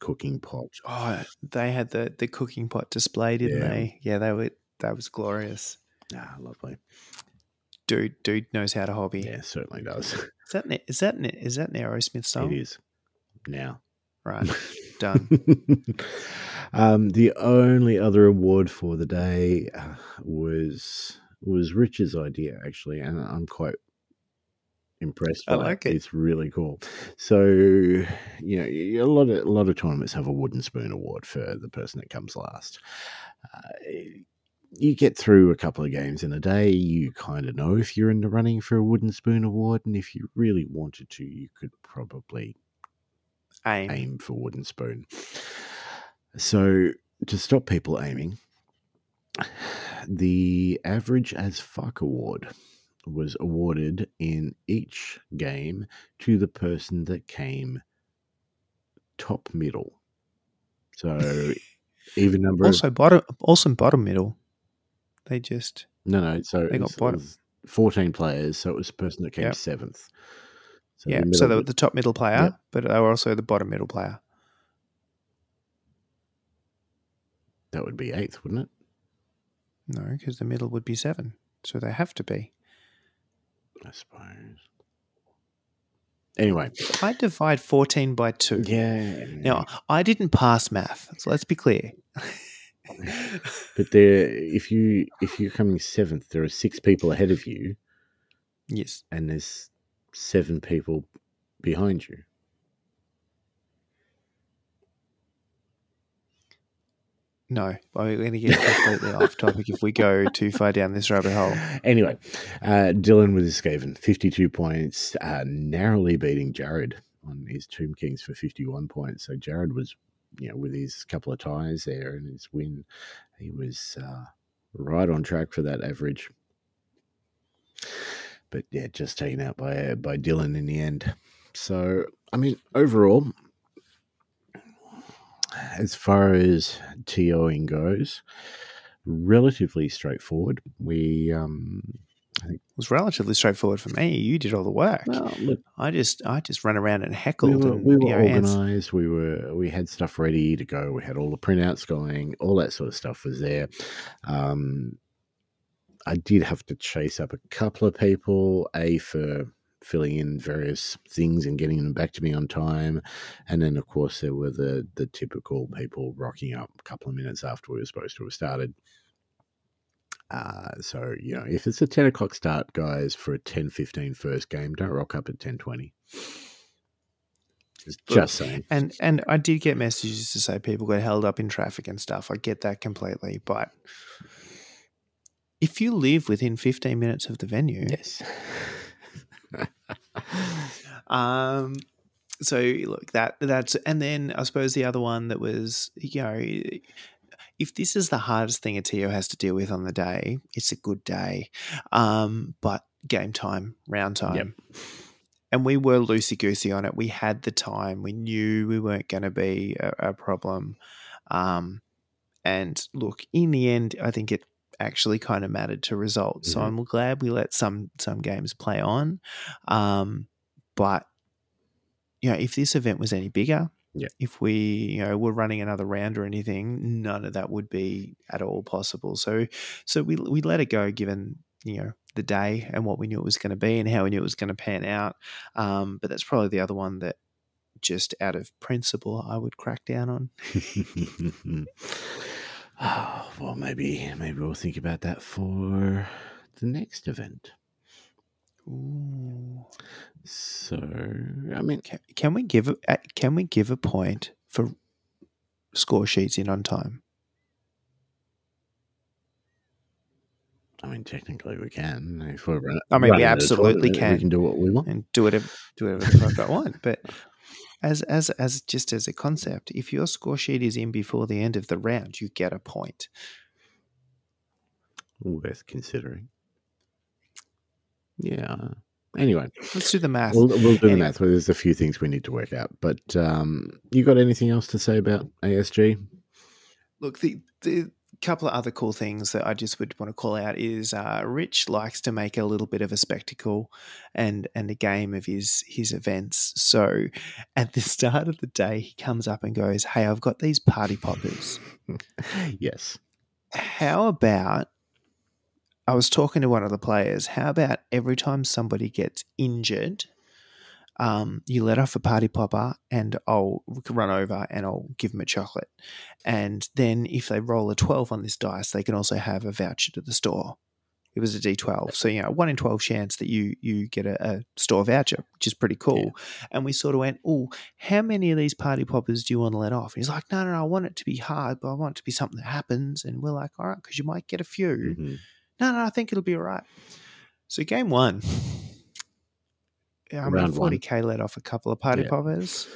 cooking pot. Oh, they had the the cooking pot display, didn't Yeah. they? Yeah, they were. That was glorious. Ah, lovely. Dude, dude knows how to hobby. Yeah, certainly does. Is that an, is that an, is that an Aerosmith song? It is now. Right, done. um, the only other award for the day uh, was was Rich's idea actually, and I'm quite impressed. I by like it. It's really cool. So you know, a lot of a lot of tournaments have a wooden spoon award for the person that comes last. Uh, you get through a couple of games in a day, you kind of know if you're in the running for a wooden spoon award, and if you really wanted to, you could probably Aim. aim for wooden spoon. So to stop people aiming, the average as fuck award was awarded in each game to the person that came top middle. So even number of, Also bottom, also bottom middle. They just no no so they it got bottom. 14 players so it was the person that came Yep. seventh so yeah. the So they were the top middle player, Yep. but they were also the bottom middle player. that would be eighth wouldn't it No, because the middle would be seven, so they have to be. I suppose anyway I divide fourteen by two. yeah Now I didn't pass math, so let's be clear. But there, if you if you're coming seventh, there are six people ahead of you, yes. and there's seven people behind you. No, we're going to get completely off topic if we go too far down this rabbit hole. Anyway, uh, Dylan with his Skaven, 52 points, uh, narrowly beating Jared on his Tomb Kings for 51 points. So Jared was, you know, with his couple of ties there and his win, he was uh, right on track for that average. But yeah, just taken out by by Dylan in the end. So I mean, overall, as far as TOing goes, relatively straightforward. We um, I think It was relatively straightforward for me. You did all the work. well, look, I just I just ran around and we were, and we were know, organized. We were we had stuff ready to go. We had all the printouts going. All that sort of stuff was there. Um, I did have to chase up a couple of people, a for filling in various things and getting them back to me on time, and then of course there were the the typical people rocking up a couple of minutes after we were supposed to have started. Uh, so you know, if it's a ten o'clock start, guys, for a 10-15 first game, don't rock up at ten twenty. Just, just saying. and and I did get messages to say people got held up in traffic and stuff. I get that completely, but if you live within 15 minutes of the venue, Yes. Um, so look that that's and then I suppose the other one that was you know if this is the hardest thing a TO has to deal with on the day, it's a good day. Um, but game time, round time. And we were loosey goosey on it. We had the time. We knew we weren't going to be a, a problem. Um, and look, in the end, I think it actually kind of mattered to results. So Mhm. I'm glad we let some some games play on. Um, but you know, if this event was any bigger, Yeah. if we you know were running another round or anything, none of that would be at all possible. So so we we let it go, given you know the day and what we knew it was going to be and how we knew it was going to pan out. Um, but that's probably the other one that just out of principle I would crack down on. oh, well, maybe maybe we'll think about that for the next event. Ooh. So, I mean, Can, can we give a can we give a point for score sheets in on time? I mean, technically we can. If we're run- I mean, we absolutely can. We can do what we want. and do whatever do whatever the fuck I want. But as as as just as a concept, if your score sheet is in before the end of the round, you get a point. Worth considering. Yeah. Anyway, Let's do the math. we'll, we'll do the math. Well, there's a few things we need to work out. But um, you got anything else to say about ASG? Look, the the couple of other cool things that I just would want to call out is uh, Rich likes to make a little bit of a spectacle and and a game of his his events. So at the start of the day, he comes up and goes, "Hey, I've got these party poppers. yes. How about?" I was talking to one of the players. How about every time somebody gets injured, um, you let off a party popper and I'll run over and I'll give them a chocolate. And then if they roll a 12 on this dice, they can also have a voucher to the store. It was a D12. So, you know, one in 12 chance that you you get a, a store voucher, which is pretty cool. And we sort of went, oh, how many of these party poppers do you want to let off? And he's like, no, no, no, I want it to be hard, but I want it to be something that happens. And we're like, all right, because you might get a few. Mhm. No, no, I think it'll be all right. So game one. I mean, 40k let off a couple of party Yeah. poppers.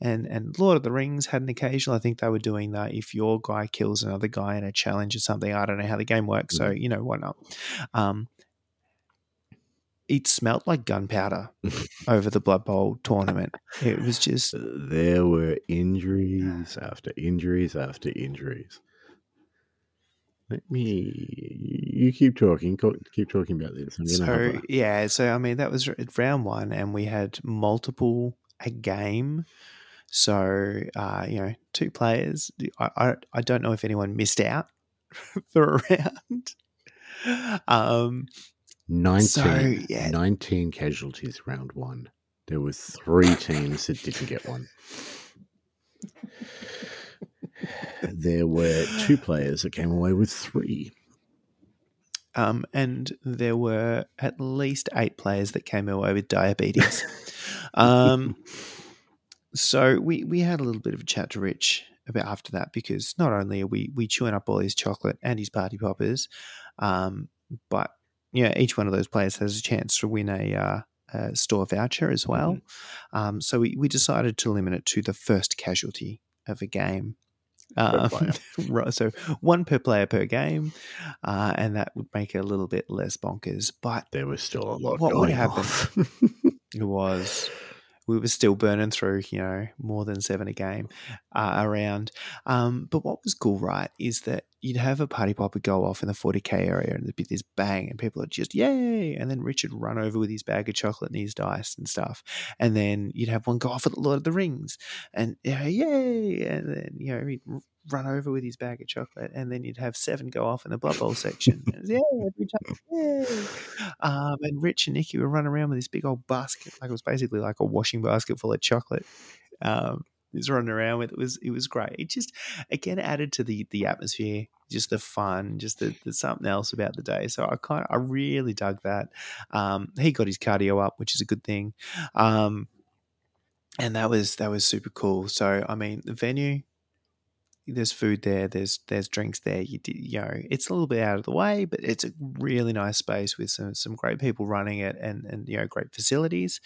And and Lord of the Rings had an occasional. I think they were doing that. If your guy kills another guy in a challenge or something, I don't know how the game works. So you know why not? Um, it smelt like gunpowder over the Blood Bowl tournament. It was just There were injuries after injuries after injuries. Let me. You keep talking. Keep talking about this. I'm So yeah, so I mean that was round one, and we had multiple a game. So uh, you know, two players. I, I I don't know if anyone missed out for a round. Um, 19, So, yeah. 19 casualties round one. There were three teams that didn't get one. There were two players that came away with three. um, and there were at least eight players that came away with diabetes. um, so we we had a little bit of a chat to Rich about after that because not only are we we chewing up all his chocolate and his party poppers, um, but yeah, each one of those players has a chance to win a, uh, a store voucher as well. Um, so we, we decided to limit it to the first casualty of a game. Um, so one per player per game, uh, and that would make it a little bit less bonkers. But There was still a lot What would happen? it was we were still burning through, you know, more than seven a game uh, around. Um, but what was cool, right, is that you'd have a party popper go off in the 40k area and there'd be this bang and people are just, yay. And then Richard run over with his bag of chocolate and his dice and stuff. And then you'd have one go off at the Lord of the Rings and, yeah, yay. And then, you know, run over with his bag of chocolate. And then you'd have seven go off in the Blood Bowl section. Was, yeah, yay. Um, and Rich and Nikki were running around with this big old basket, like it was basically like a washing basket full of chocolate. Um, running around with it was it was great. It just again added to the the atmosphere, just the fun, just the, the something else about the day. So I kind I really dug that. Um, he got his cardio up, which is a good thing. Um, and that was that was super cool. So I mean, the venue, there's food there, there's there's drinks there. You you know, it's a little bit out of the way, but it's a really nice space with some some great people running it and and you know great facilities.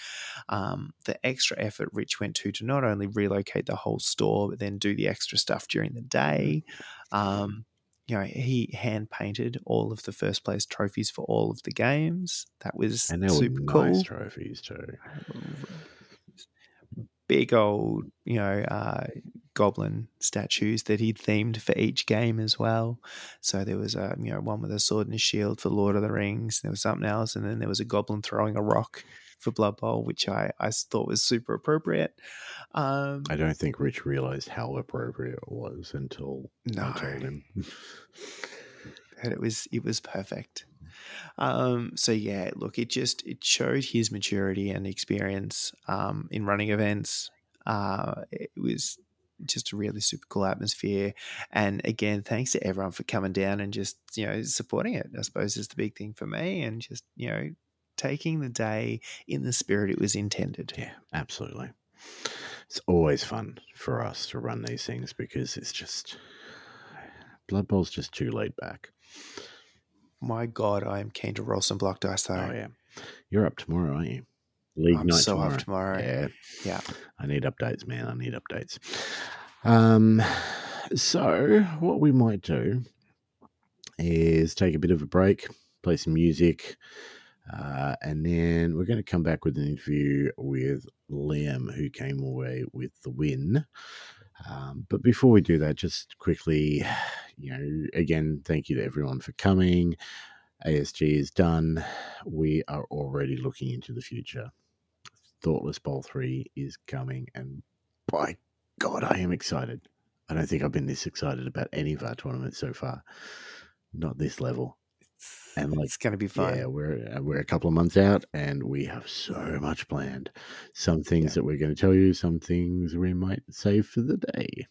Um, the extra effort Rich went to to not only relocate the whole store, but then do the extra stuff during the day. Um, you know, he hand painted all of the first place trophies for all of the games. That was and there were super nice cool trophies too. Big old, you know, uh, goblin statues that he'd themed for each game as well. So there was a, you know, one with a sword and a shield for Lord of the Rings. There was something else, and then there was a goblin throwing a rock for Blood Bowl, which I, I thought was super appropriate. Um, I don't think Rich realized how appropriate it was until I No. told him. and it was it was perfect. Um, so yeah, look, it just it showed his maturity and experience um, in running events. Uh, it was just a really super cool atmosphere, and again, thanks to everyone for coming down and just you know supporting it. I suppose is the big thing for me, and just you know taking the day in the spirit it was intended. Yeah, absolutely. It's always fun for us to run these things because it's just Blood Bowl's just too laid back. My God, I am keen to roll some block dice though. Oh yeah, you're up tomorrow, aren't you? League I'm night so tomorrow. off tomorrow. Yeah. Yeah. I need updates, man. I need updates. Um, so what we might do is take a bit of a break, play some music, uh, and then we're going to come back with an interview with Liam, who came away with the win. Um, but before we do that, just quickly, you know, again, thank you to everyone for coming. ASG is done. We are already looking into the future. Thoughtless Bowl 3 is coming, and by God, I am excited. I don't think I've been this excited about any of our tournaments so far. Not this level. And like, it's going to be fun. yeah, we're uh, we're a couple of months out, and we have so much planned. Some things Yeah. that we're going to tell you, some things we might save for the day.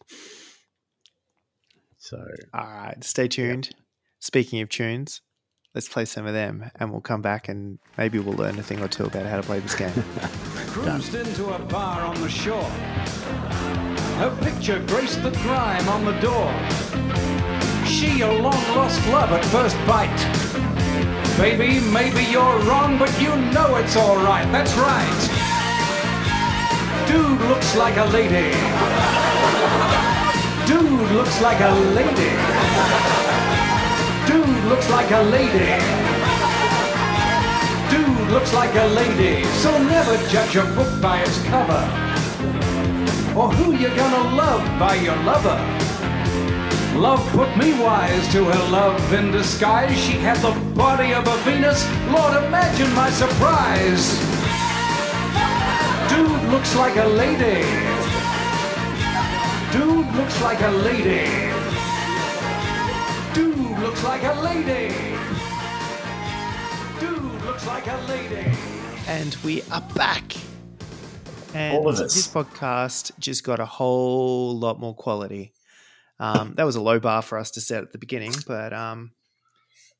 So All right, stay tuned. Speaking of tunes, let's play some of them, and we'll come back and maybe we'll learn a thing or two about how to play this game. Cruised into a bar on the shore. Her picture graced the grime on the door. She, a long lost love at first bite. Baby, maybe you're wrong, but you know it's alright. That's right. Dude looks like a lady. Dude looks like a lady. Dude looks like a lady. Dude looks like a lady, so never judge a book by its cover. Or who you're gonna love by your lover. Love put me wise to her love in disguise. She had the body of a Venus. Lord, imagine my surprise. Dude looks like a lady. Dude looks like a lady. Dude looks like a lady. Dude looks like a lady. and we are back. And All of us. this podcast just got a whole lot more quality. Um, that was a low bar for us to set at the beginning, but um,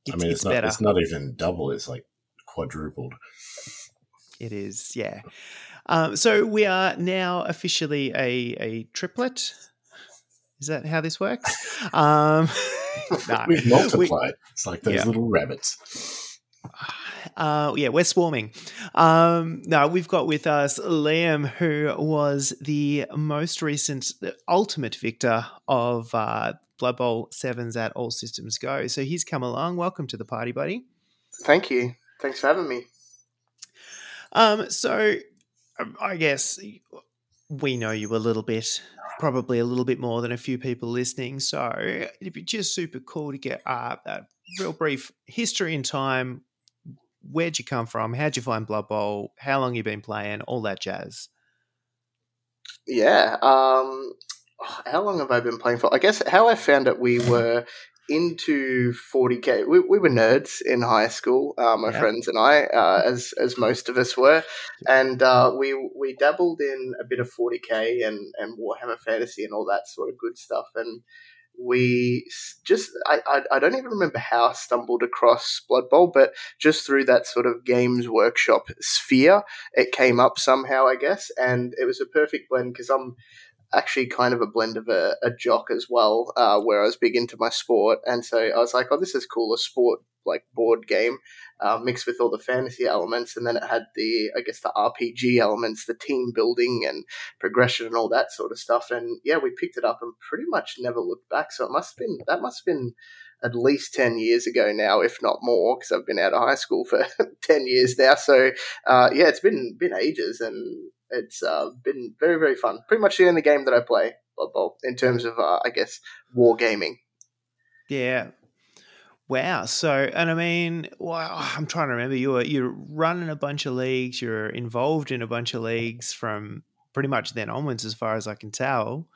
it's, I mean, it's it's, not better. it's not even double; it's like quadrupled. It is, yeah. Um, so we are now officially a, a triplet. Is that how this works? Um, no, We've we- it's like those yeah. little rabbits. Uh, yeah, we're swarming. Um, no, we've got with us Liam, who was the most recent, the ultimate victor of uh, Blood Bowl Sevens at All Systems Go. So he's come along. Welcome to the party, buddy. Thank you. Thanks for having me. Um, so I guess we know you a little bit, probably a little bit more than a few people listening. So it'd be just super cool to get uh, a real brief history in time. Where'd you come from? How'd you find Blood Bowl? How long you been playing? All that jazz. Yeah. Um, how long have I been playing for? I guess how I found it, we were into 40k. We, we were nerds in high school, uh, my Yeah. friends and I, uh, as as most of us were, and uh, we we dabbled in a bit of 40k and and Warhammer Fantasy and all that sort of good stuff, and we just I, I I don't even remember how I stumbled across Blood Bowl, but just through that sort of games workshop sphere, it came up somehow, I guess, and it was a perfect blend because I'm actually kind of a blend of a, a jock as well, uh, where I was big into my sport, and so I was like, oh, this is cool, a sport like board game uh, mixed with all the fantasy elements, and then it had the I guess the RPG elements, the team building and progression and all that sort of stuff, and yeah, we picked it up and pretty much never looked back. So it must have been that must have been at least 10 years ago now, if not more, because I've been out of high school for 10 years now. So, uh, yeah, it's been, been ages and it's uh, been very, very fun. Pretty much the only game that I play, Blood Bowl, in terms of, uh, I guess, war gaming. Yeah. Wow. So, and I mean, wow, I'm trying to remember. You were you're running a bunch of leagues. You're involved in a bunch of leagues from pretty much then onwards, as far as I can tell.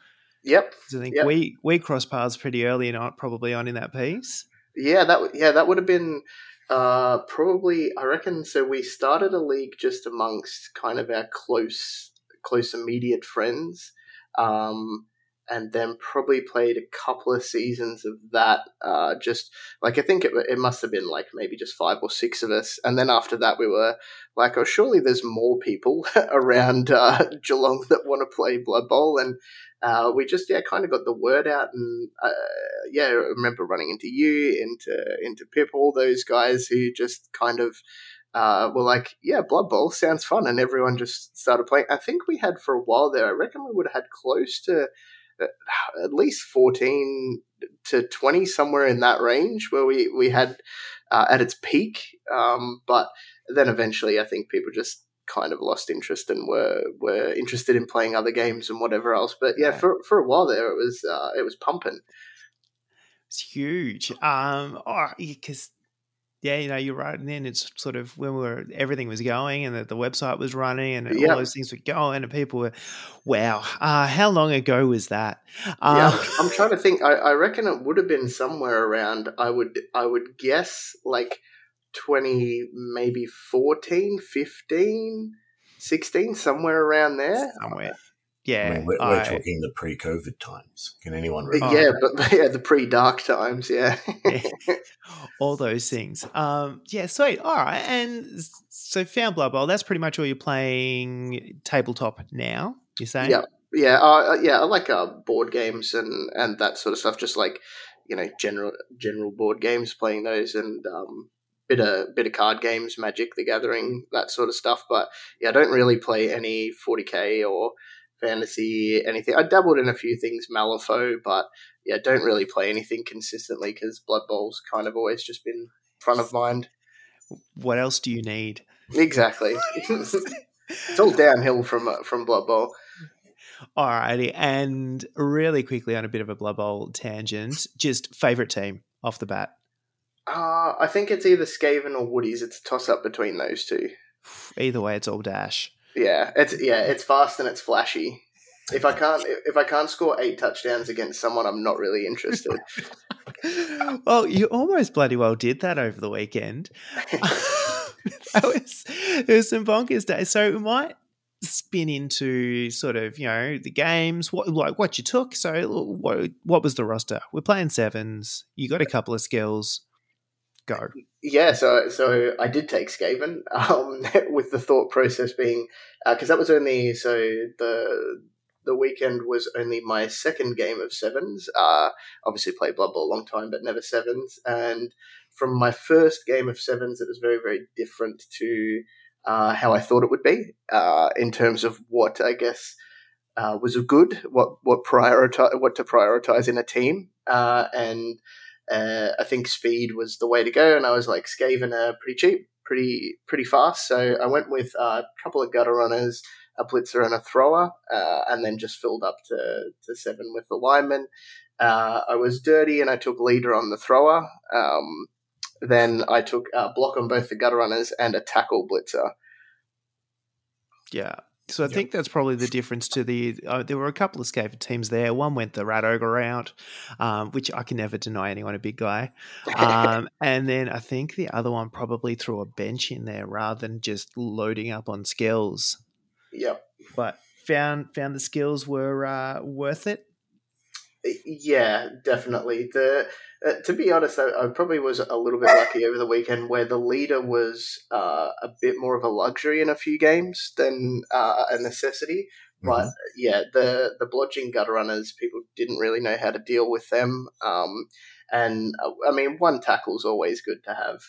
Yep. I think Yep. we we crossed paths pretty early and probably on in that piece. Yeah, that yeah, that would have been uh, probably I reckon. So we started a league just amongst kind of our close, close immediate friends, um, and then probably played a couple of seasons of that. Uh, just like I think it it must have been like maybe just five or six of us, and then after that we were like, oh, surely there's more people around uh, Geelong that want to play Blood Bowl, and uh, we just yeah kind of got the word out and uh, yeah I remember running into you into into Pip all those guys who just kind of uh, were like, "Yeah, Blood Bowl sounds fun," and everyone just started playing. I think we had for a while there. I reckon we would have had close to at least fourteen to twenty, somewhere in that range, where we we had uh, at its peak. Um, but then eventually, I think people just kind of lost interest and were were interested in playing other games and whatever else. But yeah, Yeah. for for a while there, it was uh, it was pumping. It's huge. Um, because yeah, you know, you're right. And then it's sort of when we were everything was going and that the website was running and all those things were going and people were, wow. Uh, how long ago was that? yeah, Um, I'm, trying to think. I, I reckon it would have been somewhere around. I would I would guess like twenty, maybe 14, 15, 16, somewhere around there. somewhere. I Yeah, mean, we're, we're I- talking the pre-COVID times. Can anyone remember? Yeah, but yeah, the pre dark times. Yeah. all those things. Um, yeah, sweet. All right, and so found Blood Bowl. That's pretty much all you're playing tabletop now. You're saying? Yeah, yeah, uh, yeah. I like uh, board games and and that sort of stuff. Just like you know, general general board games, playing those, and um, bit of bit of card games, Magic the Gathering, that sort of stuff. But yeah, I don't really play any 40k or fantasy anything. I dabbled in a few things, Malifaux, but yeah, don't really play anything consistently because Blood Bowl's kind of always just been front of mind. What else do you need? Exactly. it's all downhill from uh, from Blood Bowl. Alrighty, and really quickly on a bit of a Blood Bowl tangent, just favorite team off the bat. Uh, I think it's either Skaven or Woodies. It's a toss up between those two. Either way, it's all dash. Yeah, it's yeah, it's fast and it's flashy. If I can't if I can't score eight touchdowns against someone, I'm not really interested. well, you almost bloody well did that over the weekend. that was it was some bonkers day. So we might spin into sort of you know the games, what like what you took. So what what was the roster? We're playing sevens. You got a couple of skills. Go. yeah, so so I did take Skaven, um, with the thought process being because that was only so the the weekend was only my second game of sevens. Uh, obviously played Blood Bowl a long time, but never sevens. And from my first game of sevens, it was very very different to uh, how I thought it would be uh, in terms of what I guess uh, was a good what what prioritize what to prioritize in a team, uh, and uh, I think speed was the way to go. And I was like Skaven are pretty cheap, pretty pretty fast, so I went with uh, a couple of gutter runners, a blitzer, and a thrower, uh, and then just filled up to to seven with the lineman. Uh, I was dirty and I took leader on the thrower. Um, then I took uh, block on both the gutter runners and a tackle blitzer. Yeah. So I Yep. think that's probably the difference to the. Uh, there were a couple of Skaven teams there. One went the Rat Ogre route, um, which I can never deny anyone a big guy. Um, and then I think the other one probably threw a bench in there rather than just loading up on skills. yep. But found found the skills were uh, worth it. Yeah, definitely. The uh, to be honest, I, I probably was a little bit lucky over the weekend, where the leader was uh, a bit more of a luxury in a few games than uh, a necessity. But yeah, the the blodging gutter runners, people didn't really know how to deal with them. Um, and uh, I mean, one tackle's always good to have.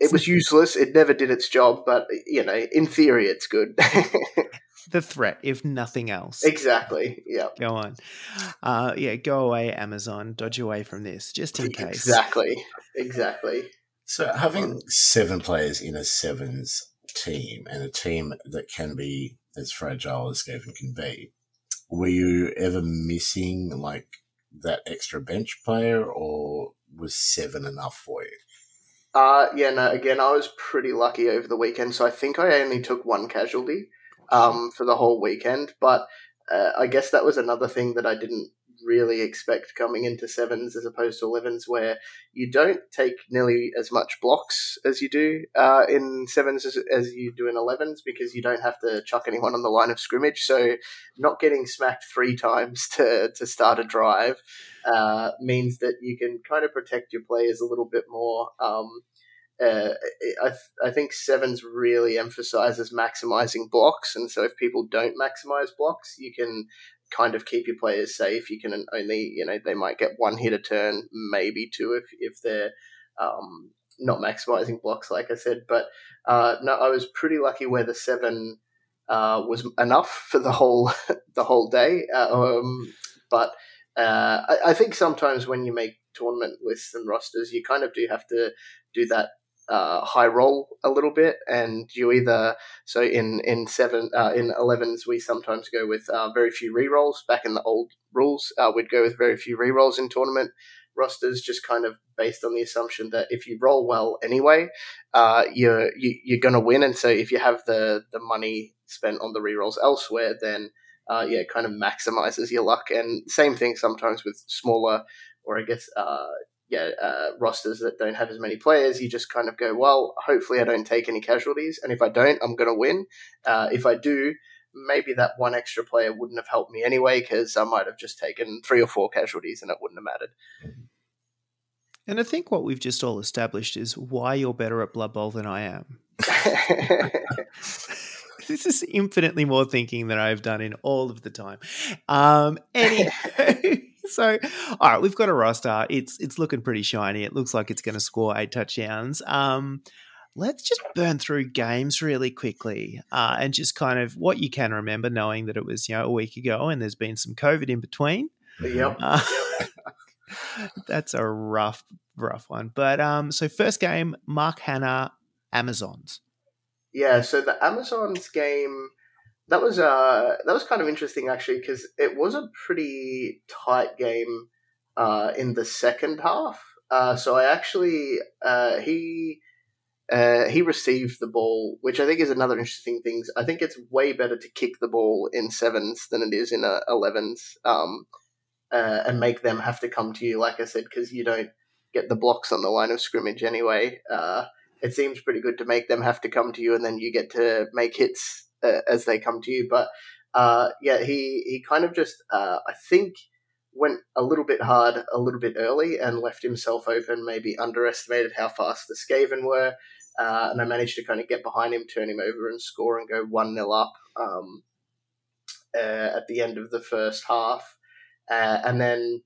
It was useless. It never did its job, but you know, in theory, it's good. The threat, if nothing else. exactly. Yeah. Go on. Uh, yeah, go away, Amazon. Dodge away from this, just in case. Exactly. Exactly. So having seven players in a sevens team and a team that can be as fragile as Skaven can be, were you ever missing like that extra bench player or was seven enough for you? Uh, yeah, no, again, I was pretty lucky over the weekend, so I think I only took one casualty um, for the whole weekend. But uh, I guess that was another thing that I didn't really expect coming into sevens as opposed to elevens, where you don't take nearly as much blocks as you do uh, in sevens as, as you do in elevens because you don't have to chuck anyone on the line of scrimmage. So not getting smacked three times to, to start a drive uh, means that you can kind of protect your players a little bit more. Um, uh, I, th- I think sevens really emphasizes maximizing blocks, and so if people don't maximize blocks, you can kind of keep your players safe. You can only, you know, they might get one hit a turn, maybe two if if they're um, not maximizing blocks, like I said. But uh, no, I was pretty lucky where the seven uh, was enough for the whole the whole day. Uh, um, but uh, I, I, think sometimes when you make tournament lists and rosters, you kind of do have to do that uh, high roll a little bit, and you either so in in seven uh, in elevens we sometimes go with uh, very few re rolls. Back in the old rules, uh, we'd go with very few re rolls in tournament rosters, just kind of based on the assumption that if you roll well anyway, uh, you're you, you're going to win. And so if you have the the money spent on the re rolls elsewhere, then uh, yeah, it kind of maximizes your luck. And same thing sometimes with smaller, or I guess uh, yeah, uh, rosters that don't have as many players, you just kind of go, well, hopefully I don't take any casualties, and if I don't, I'm going to win. Uh, if I do, maybe that one extra player wouldn't have helped me anyway because I might have just taken three or four casualties and it wouldn't have mattered. And I think what we've just all established is why you're better at Blood Bowl than I am. this is infinitely more thinking than I've done in all of the time. Um, anyway. so, all right, we've got a roster. It's it's looking pretty shiny. It looks like it's going to score eight touchdowns. Um, let's just burn through games really quickly uh, and just kind of what you can remember, knowing that it was you know a week ago and there's been some COVID in between. Yep. Uh, that's a rough, rough one. But um, so first game, Mark Hanna, Amazons. Yeah, so the Amazons game that was uh that was kind of interesting actually because it was a pretty tight game uh, in the second half. Uh, so I actually uh, he uh, he received the ball, which I think is another interesting thing. I think it's way better to kick the ball in sevens than it is in uh, elevens, um, uh, and make them have to come to you, like I said, because you don't get the blocks on the line of scrimmage anyway. Uh, it seems pretty good to make them have to come to you, and then you get to make hits as they come to you. But uh, yeah, he he kind of just I think went a little bit hard a little bit early and left himself open, maybe underestimated how fast the Skaven were. Uh, and I managed to kind of get behind him, turn him over, and score and go 1 0 up um, uh, at the end of the first half. Uh, and then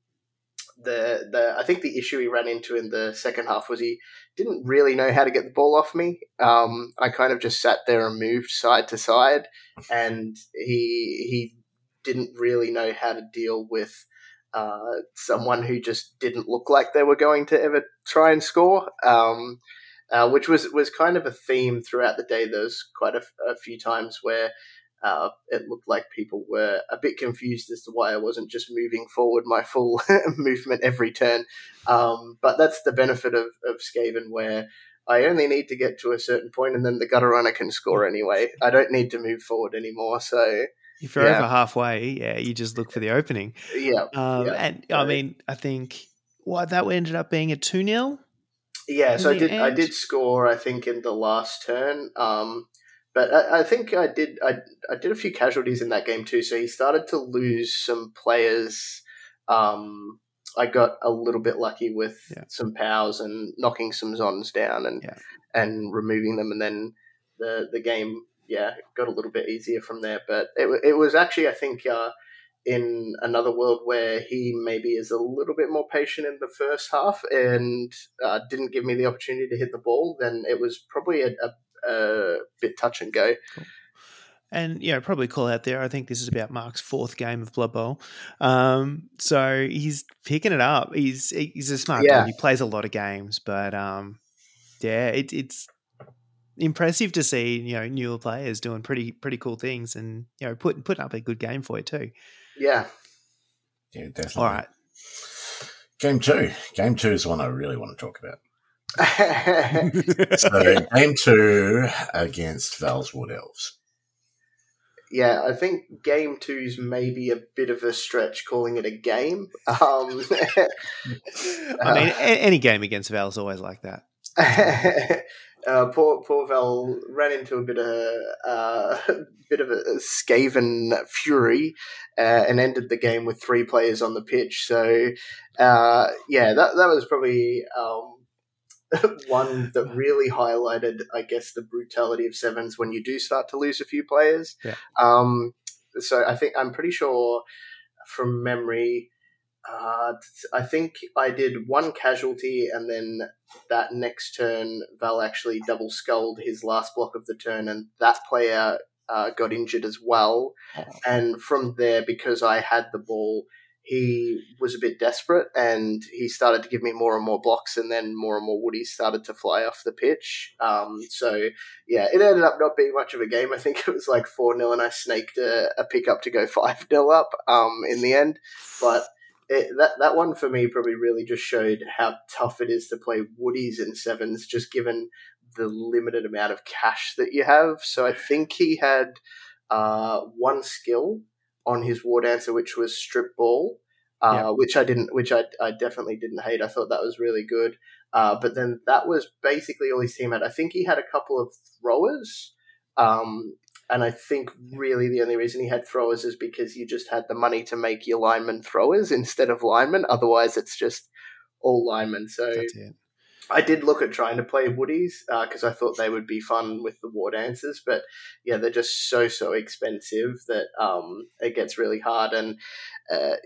the the I think the issue he ran into in the second half was he didn't really know how to get the ball off me. Um, I kind of just sat there and moved side to side, and he he didn't really know how to deal with uh, someone who just didn't look like they were going to ever try and score. Um, uh, which was, was kind of a theme throughout the day. There was quite a, a few times where uh, it looked like people were a bit confused as to why I wasn't just moving forward my full movement every turn. Um, but that's the benefit of, of Skaven, where I only need to get to a certain point and then the gutter runner can score anyway. I don't need to move forward anymore. So. If you're yeah. over halfway, yeah, you just look for the opening. Yeah. Um, yeah. And I mean, I think what that ended up being a 2 0 yeah, so I did. End? I did score. I think in the last turn. Um, but I, I, think I did. I I did a few casualties in that game too. So he started to lose some players. Um, I got a little bit lucky with yeah. some pows and knocking some zons down and yeah. and removing them, and then the the game yeah got a little bit easier from there. But it it was actually I think. Uh, in another world where he maybe is a little bit more patient in the first half and uh, didn't give me the opportunity to hit the ball, then it was probably a, a, a bit touch and go. Cool. And yeah, probably call out there. I think this is about Mark's fourth game of Blood Bowl, um, so he's picking it up. He's he's a smart yeah. He plays a lot of games, but um, yeah, it, it's impressive to see you know newer players doing pretty pretty cool things and you know putting putting up a good game for you too. Yeah. Yeah, definitely. All right. Game two. Game two is the one I really want to talk about. so game two against Val's Wood Elves. Yeah, I think game two's maybe a bit of a stretch calling it a game. Um, I mean, any game against Val's always like that. uh, poor poor Val ran into a bit of uh, bit of a Skaven fury uh, and ended the game with three players on the pitch. So uh, yeah, that that was probably um, one that really highlighted, I guess, the brutality of sevens when you do start to lose a few players. Yeah. Um, so I think I'm pretty sure from memory. Uh, I think I did one casualty, and then that next turn, Val actually double skulled his last block of the turn, and that player uh, got injured as well. And from there, because I had the ball, he was a bit desperate and he started to give me more and more blocks and then more and more woodies started to fly off the pitch. Um, so, yeah, it ended up not being much of a game. I think it was like 4 0 and I snaked a, a pickup to go 5 0 up um, in the end. But it, that, that one for me probably really just showed how tough it is to play woodies in sevens, just given the limited amount of cash that you have. So I think he had uh, one skill on his war dancer, which was strip ball, uh, yeah. which I didn't, which I, I definitely didn't hate. I thought that was really good. Uh, but then that was basically all his team had. I think he had a couple of throwers. Um, and I think really the only reason he had throwers is because you just had the money to make your linemen throwers instead of linemen. Otherwise, it's just all linemen. So I did look at trying to play Woodies because uh, I thought they would be fun with the war dancers, but yeah, they're just so so expensive that um, it gets really hard. And uh,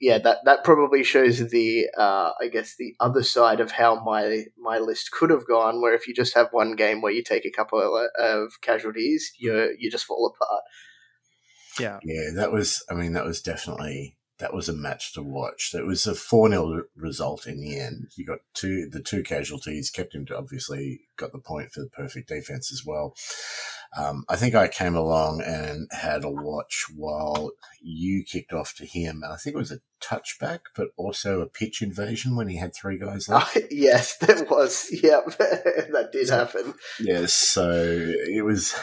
yeah, that that probably shows the uh, I guess the other side of how my my list could have gone. Where if you just have one game where you take a couple of, of casualties, you you just fall apart. Yeah, yeah, that was. I mean, that was definitely that was a match to watch. It was a 4 0 result in the end. You got two, the two casualties, kept him to obviously got the point for the perfect defense as well. Um, I think I came along and had a watch while you kicked off to him. I think it was a touchback, but also a pitch invasion when he had three guys left. Uh, yes, that was. Yep, that did happen. Yes, so it was.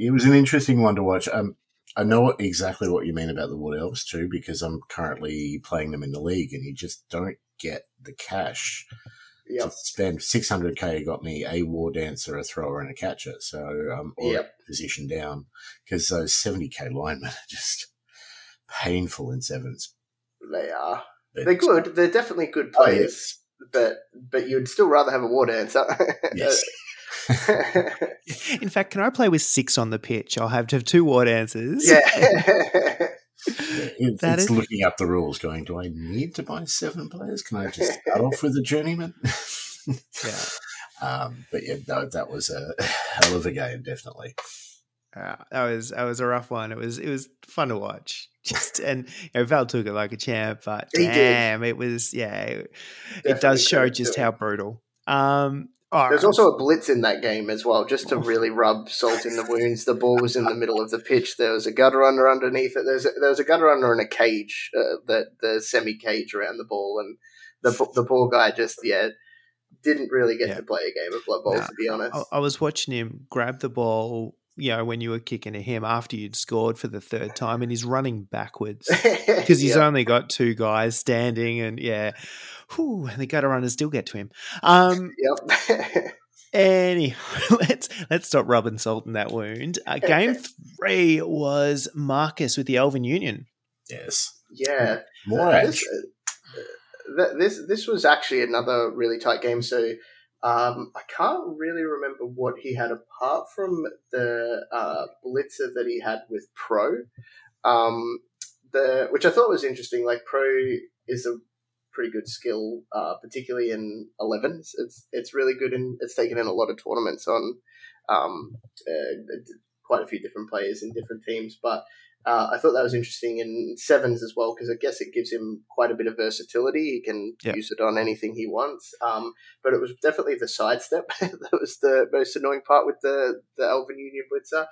It was an interesting one to watch. Um, I know exactly what you mean about the Wood Elves too, because I'm currently playing them in the league, and you just don't get the cash yep. to spend. 600k got me a war dancer, a thrower, and a catcher. So um, or yep. position down because those 70k linemen are just painful in sevens. They are. But, They're good. They're definitely good players, oh, yeah. but but you'd still rather have a war dancer. yes. In fact, can I play with six on the pitch? I'll have to have two war dancers. Yeah. it's, it's is... looking up the rules, going, do I need to buy seven players? Can I just start off with a journeyman? yeah. Um, but yeah, no, that was a hell of a game, definitely. Uh, that was that was a rough one. It was it was fun to watch. Just and you know, Val took it like a champ, but he damn, did. it was yeah. It, it does show just how brutal. Um, Oh, There's also a blitz in that game as well, just to really rub salt in the wounds. The ball was in the middle of the pitch. There was a gutter under underneath it. There's a, there was a gutter under and a cage, uh, the the semi cage around the ball, and the the poor guy just yeah didn't really get yeah. to play a game of Blood Bowl. to be honest, I, I was watching him grab the ball you know, when you were kicking to him after you'd scored for the third time and he's running backwards because he's yep. only got two guys standing and yeah, whew, and the gutter runners still get to him. Um, yep. Anyhow, let's let's stop rubbing salt in that wound. Uh, game three was Marcus with the Elven Union. Yes. Yeah. More uh, this, uh, this this was actually another really tight game. So um, I can't really remember what he had apart from the uh, blitzer that he had with Pro. Um, the which I thought was interesting. Like Pro is a pretty good skill, uh, particularly in 11s. It's it's really good and it's taken in a lot of tournaments on um, uh, quite a few different players in different teams. But uh, I thought that was interesting in sevens as well because I guess it gives him quite a bit of versatility. He can use it on anything he wants. Um, but it was definitely the sidestep that was the most annoying part with the the Elven Union Blitzer.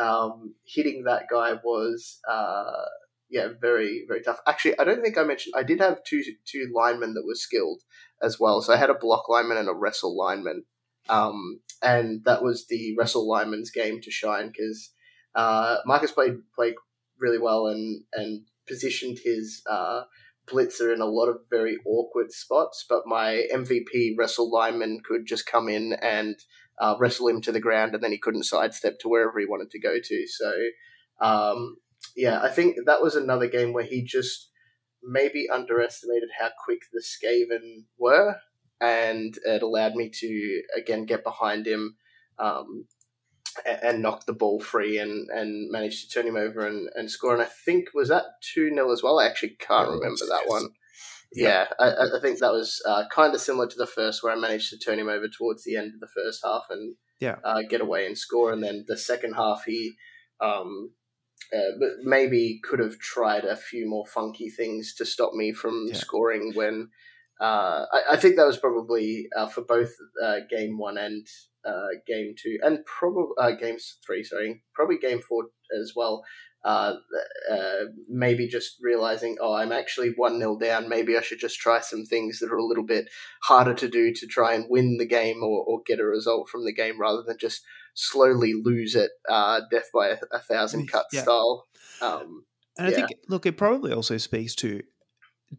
Um, hitting that guy was uh, yeah, very very tough. Actually, I don't think I mentioned I did have two two linemen that were skilled as well. So I had a block lineman and a wrestle lineman, um, and that was the wrestle lineman's game to shine because uh, Marcus played played really well and and positioned his uh, blitzer in a lot of very awkward spots. But my MVP wrestle lineman could just come in and uh, wrestle him to the ground, and then he couldn't sidestep to wherever he wanted to go to. So. Um, yeah, I think that was another game where he just maybe underestimated how quick the Skaven were, and it allowed me to again get behind him um, and, and, knock the ball free and, and manage to turn him over and, and score. And I think was that two 0 as well. I actually can't remember that one. Yeah, I, I think that was uh, kind of similar to the first, where I managed to turn him over towards the end of the first half and Yeah. uh, get away and score. And then the second half, he um, uh, but maybe could have tried a few more funky things to stop me from Yeah. scoring. When uh, I, I think that was probably uh, for both uh, game one and uh, game two, and probably uh, games three. Sorry, probably game four as well. Uh, uh, maybe just realizing, oh, I'm actually 1 0 down. Maybe I should just try some things that are a little bit harder to do to try and win the game or, or get a result from the game rather than just slowly lose it, uh, death by a, a thousand cuts Yeah. style. Um, And I think, look, it probably also speaks to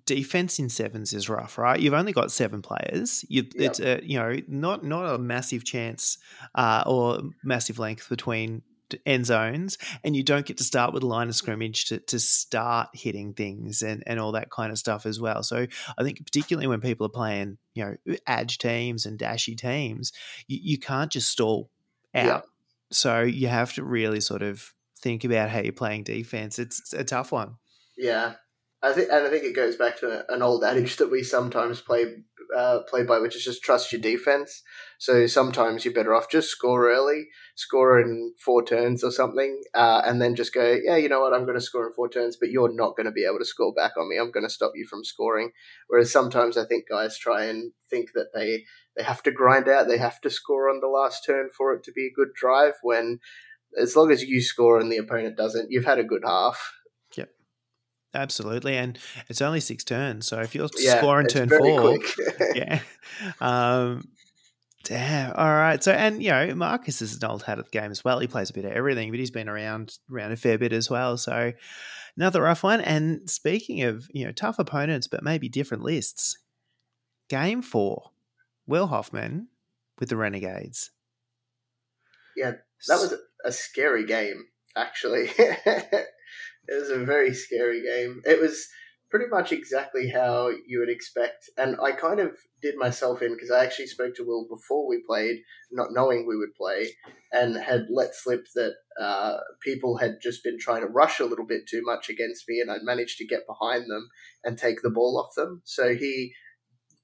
defense in sevens is rough, right? You've only got seven players. You, Yeah. It's a you know not not a massive chance uh, or massive length between end zones, and you don't get to start with a line of scrimmage to, to start hitting things and, and all that kind of stuff as well. So I think particularly when people are playing, you know, edge teams and dashy teams, you, you can't just stall out. Yeah. So you have to really sort of think about how you're playing defense. It's, it's a tough one. Yeah, I think, and I think it goes back to an old adage that we sometimes play uh, play by, which is just trust your defense. So sometimes you're better off just score early, score in four turns or something, uh, and then just go, yeah, you know what, I'm going to score in four turns, but you're not going to be able to score back on me. I'm going to stop you from scoring. Whereas sometimes I think guys try and think that they they have to grind out, they have to score on the last turn for it to be a good drive. When as long as you score and the opponent doesn't, you've had a good half. Absolutely, and it's only six turns. So if you're Yeah, scoring turn four, yeah. Um, damn. All right. So, and you know, Marcus is an old hat at the game as well. He plays a bit of everything, but he's been around around a fair bit as well. So, another rough one. And speaking of you know tough opponents, but maybe different lists. Game four, Will Hoffman with the Renegades. Yeah, That was a scary game, actually. it was a very scary game. It was pretty much exactly how you would expect. And I kind of did myself in because I actually spoke to Will before we played, not knowing we would play, and had let slip that uh, people had just been trying to rush a little bit too much against me, and I'd managed to get behind them and take the ball off them. So he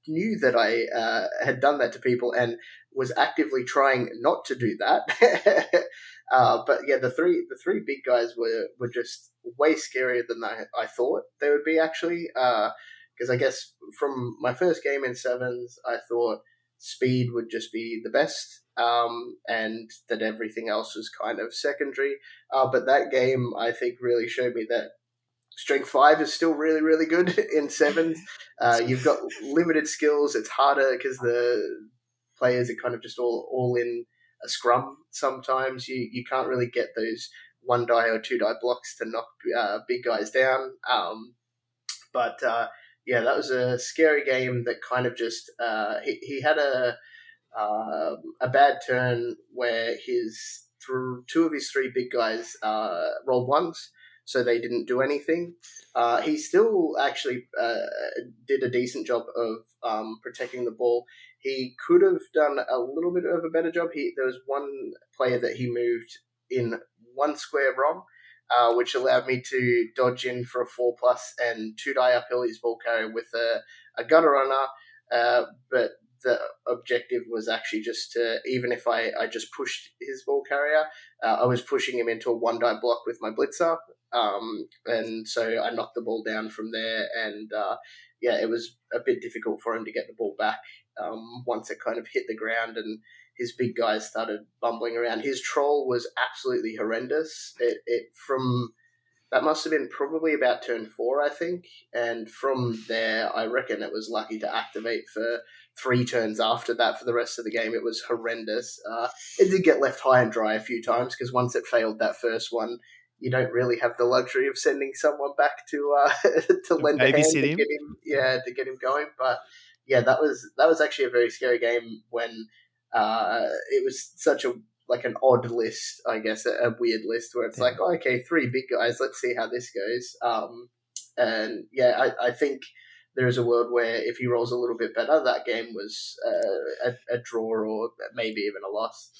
knew that I uh, had done that to people and was actively trying not to do that. uh, but yeah, the three the three big guys were were just way scarier than I, I thought they would be actually. Because I guess from my first game in sevens, I thought speed would just be the best. Um, and that everything else was kind of secondary. Uh, but that game, I think, really showed me that strength five is still really, really good in sevens. Uh, you've got limited skills. It's harder because the players are kind of just all, all in a scrum sometimes. You, you can't really get those one die or two die blocks to knock uh, big guys down. Um, but uh, yeah, that was a scary game that kind of just. Uh, he, he had a. Uh, a bad turn where his two of his three big guys uh, rolled ones, so they didn't do anything. Uh, he still actually uh, did a decent job of um, protecting the ball. He could have done a little bit of a better job. He there was one player that he moved in one square wrong, uh, which allowed me to dodge in for a four plus and two die his ball carrier with a, a gutter runner. Uh, but the objective was actually just to, even if I, I just pushed his ball carrier, uh, I was pushing him into a one die block with my blitzer. Um, and so I knocked the ball down from there. And uh, yeah, it was a bit difficult for him to get the ball back um, once it kind of hit the ground and his big guys started bumbling around. His troll was absolutely horrendous. It, it from that must have been probably about turn four, I think. And from there, I reckon it was lucky to activate for three turns after that for the rest of the game. It was horrendous. Uh, it did get left high and dry a few times because once it failed that first one, you don't really have the luxury of sending someone back to uh, to lend a hand to get him, yeah, to get him going. But yeah, that was that was actually a very scary game when uh, it was such a like an odd list, I guess, a, a weird list where it's Yeah. like, oh, okay, three big guys, let's see how this goes. Um, and yeah, I, I think there is a world where if he rolls a little bit better, that game was uh, a, a draw or maybe even a loss.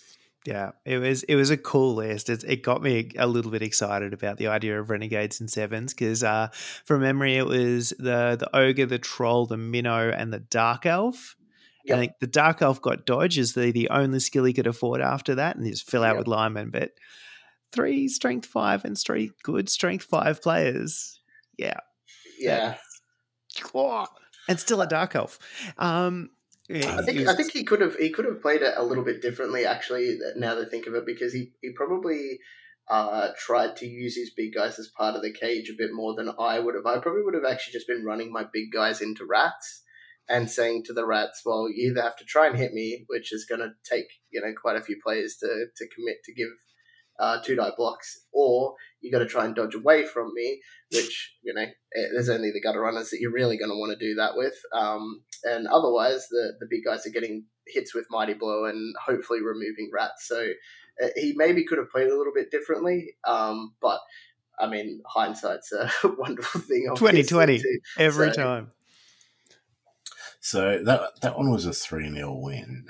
Yeah, it was it was a cool list. It, it got me a little bit excited about the idea of renegades and sevens because, uh, from memory, it was the the ogre, the troll, the minnow, and the dark elf. Yep. I think the dark elf got dodge as the the only skill he could afford after that, and just fill out Yep. with linemen. But three strength five and three good strength five players, yeah, Yeah, and still a dark elf. Um, I think he I think he could have he could have played it a little bit differently actually. Now that I think of it, because he he probably uh, tried to use his big guys as part of the cage a bit more than I would have. I probably would have actually just been running my big guys into rats and saying to the rats, "Well, you either have to try and hit me, which is going to take you know quite a few players to to commit to give." Uh, two die blocks, or you got to try and dodge away from me, which you know eh, there's only the gutter runners that you're really going to want to do that with. Um, and otherwise, the the big guys are getting hits with mighty blow and hopefully removing rats. So uh, he maybe could have played a little bit differently, um, but I mean, hindsight's a wonderful thing. obviously, 2020. every so- time. So that that one was a 3 0 win.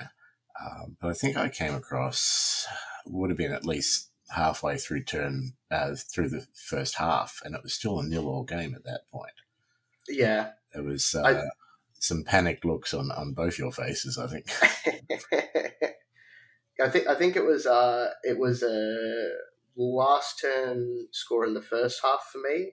Um, but I think I came across, would have been at least halfway through turn, uh, through the first half, and it was still a nil all game at that point. Yeah. There was uh, I- some panicked looks on, on both your faces, I think. I think I think it was uh it was a last turn score in the first half for me,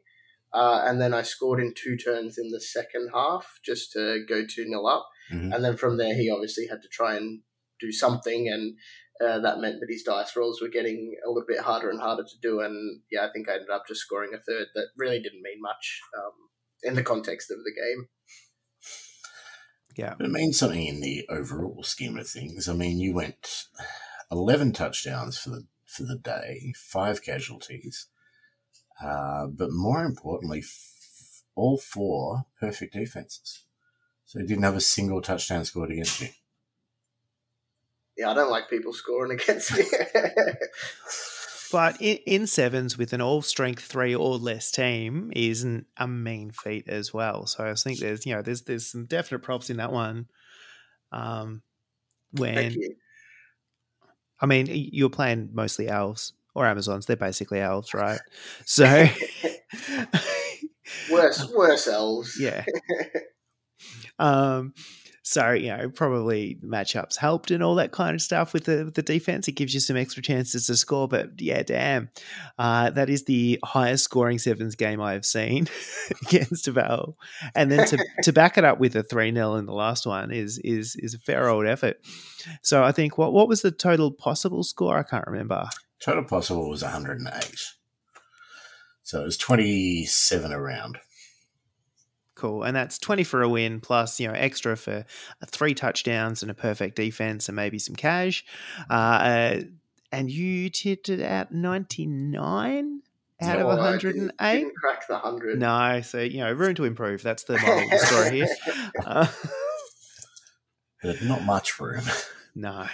uh, and then I scored in two turns in the second half just to go two 0 up, Mhm. and then from there he obviously had to try and do something, and uh, that meant that his dice rolls were getting a little bit harder and harder to do, and yeah, I think I ended up just scoring a third that really didn't mean much um, in the context of the game. Yeah. But it means something in the overall scheme of things. I mean, you went 11 touchdowns for the, for the day, five casualties, uh, but more importantly, f- all four perfect defenses. So you didn't have a single touchdown scored against you. Yeah, I don't like people scoring against me. But in, in sevens with an all strength three or less team isn't a mean feat as well. So I think there's you know there's there's some definite props in that one. Um, when Thank you. I mean you're playing mostly elves or Amazons, they're basically elves, right? So Worse, worse elves. yeah. Um, so you know, probably matchups helped and all that kind of stuff with the with the defense. It gives you some extra chances to score. But yeah, damn, uh, that is the highest scoring sevens game I have seen against Val. And then to to back it up with a three 0 in the last one is is is a fair old effort. So I think what what was the total possible score? I can't remember. Total possible was 108. So it was 27 around. Cool. And that's 20 for a win plus, you know, extra for uh, three touchdowns and a perfect defense and maybe some cash. Uh, uh, and you tipped it at 99 out Oh, of I didn't- 108? Didn't crack the hundred. No. So, you know, room to improve. That's the moral of the story here. Uh, not much room. no.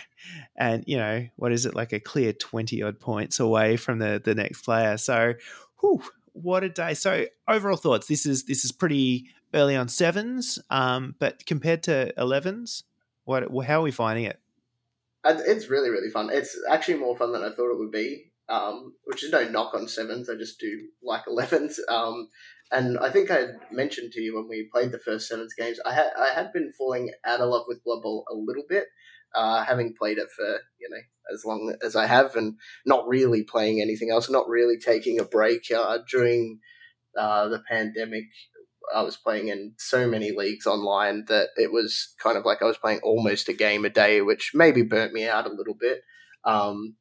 And, you know, what is it, like a clear 20 odd points away from the, the next player. So, whew, what a day. So, overall thoughts this is this is pretty early on sevens, um, but compared to 11s, what, how are we finding it? It's really, really fun. It's actually more fun than I thought it would be. Um, which is no knock on sevens. I just do like elevens. Um, and I think I mentioned to you when we played the first sevens games, I had I had been falling out of love with Blood Bowl a little bit, uh, having played it for you know as long as I have, and not really playing anything else, not really taking a break uh, during uh, the pandemic. I was playing in so many leagues online that it was kind of like I was playing almost a game a day, which maybe burnt me out a little bit. Um,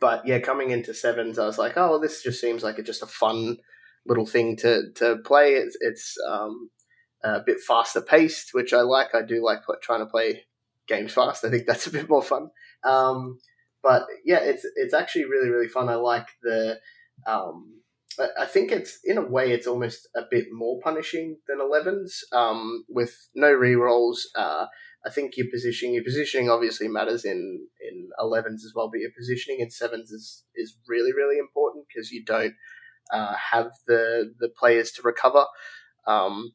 but yeah, coming into sevens, I was like, oh, this just seems like a, just a fun little thing to to play. It's it's um, a bit faster paced, which I like. I do like trying to play games fast. I think that's a bit more fun. Um, but yeah, it's it's actually really really fun. I like the. Um, I- think it's in a way it's almost a bit more punishing than 11s um, with no rerolls. Uh, I think your positioning your positioning obviously matters in in 11s as well, but your positioning in sevens is is really really important because you don't uh, have the the players to recover. Um,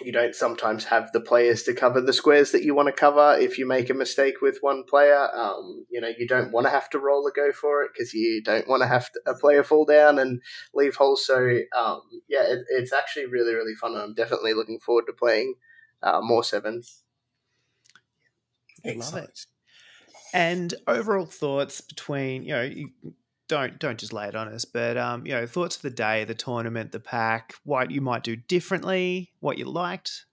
you don't sometimes have the players to cover the squares that you want to cover if you make a mistake with one player. Um, you know, you don't want to have to roll a go for it because you don't want to have to, a player fall down and leave holes. So, um, yeah, it, it's actually really, really fun. and I'm definitely looking forward to playing uh, more sevens. Love it. And overall thoughts between, you know, you don't don't just lay it on us, but um, you know, thoughts of the day, the tournament, the pack, what you might do differently, what you liked.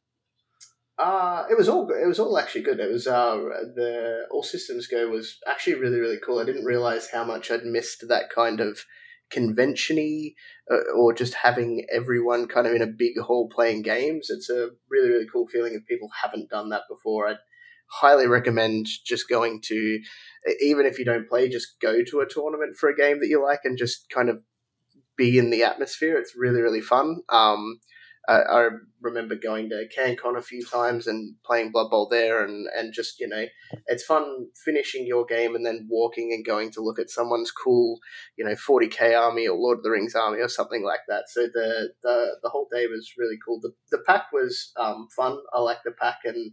Uh, it was all it was all actually good. It was uh, the all systems go was actually really really cool. I didn't realize how much I'd missed that kind of conventiony uh, or just having everyone kind of in a big hall playing games. It's a really really cool feeling if people haven't done that before. I'd highly recommend just going to, even if you don't play, just go to a tournament for a game that you like and just kind of be in the atmosphere. It's really, really fun. Um, I, I, remember going to CanCon a few times and playing Blood Bowl there, and, and just, you know, it's fun finishing your game and then walking and going to look at someone's cool, you know, 40k army or Lord of the Rings army or something like that. So the, the, the whole day was really cool. The, the pack was um, fun. I like the pack and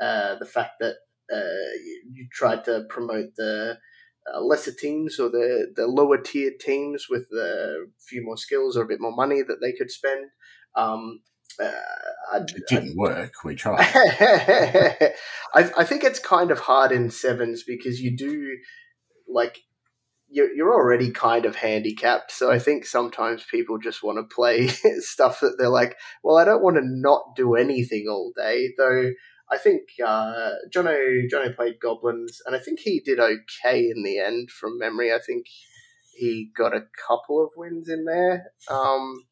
uh, the fact that uh, you, you, tried to promote the uh, lesser teams or the, the lower tier teams with a few more skills or a bit more money that they could spend. Um, uh, it didn't I, work. We tried. I, I, think it's kind of hard in sevens because you do like you're, you're already kind of handicapped. So I think sometimes people just want to play stuff that they're like, well, I don't want to not do anything all day, though. I think uh, Jono Jono played goblins, and I think he did okay in the end. From memory, I think he got a couple of wins in there. Um,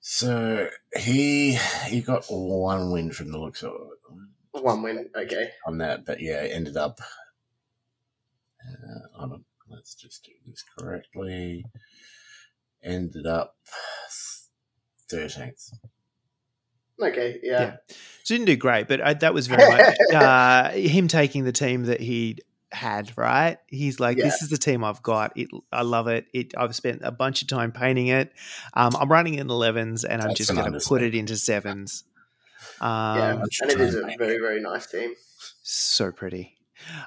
so he he got one win from the looks of it. One win, okay. On that, but yeah, ended up. Uh, on a, let's just do this correctly. Ended up thirteenth. Okay, yeah. yeah. So didn't do great, but I, that was very much uh, him taking the team that he had. Right? He's like, yeah. "This is the team I've got. It, I love it. It. I've spent a bunch of time painting it. Um, I'm running in 11s, and I'm just going to put it into sevens. Um, yeah, and it is a very very nice team. So pretty.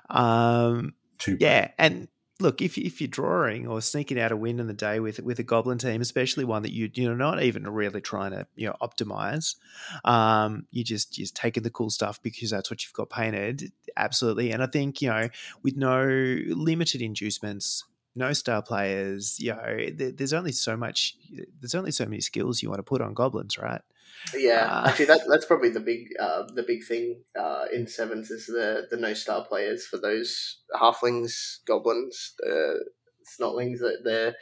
Um, yeah, and look, if if you're drawing or sneaking out a win in the day with with a goblin team, especially one that you you're not even really trying to you know optimize, um, you just just taking the cool stuff because that's what you've got painted. Absolutely, and I think you know with no limited inducements, no star players, you know, there's only so much. There's only so many skills you want to put on goblins, right? Yeah, uh, actually, that that's probably the big uh, the big thing uh, in sevens is the the no star players for those halflings, goblins, the snotlings. That the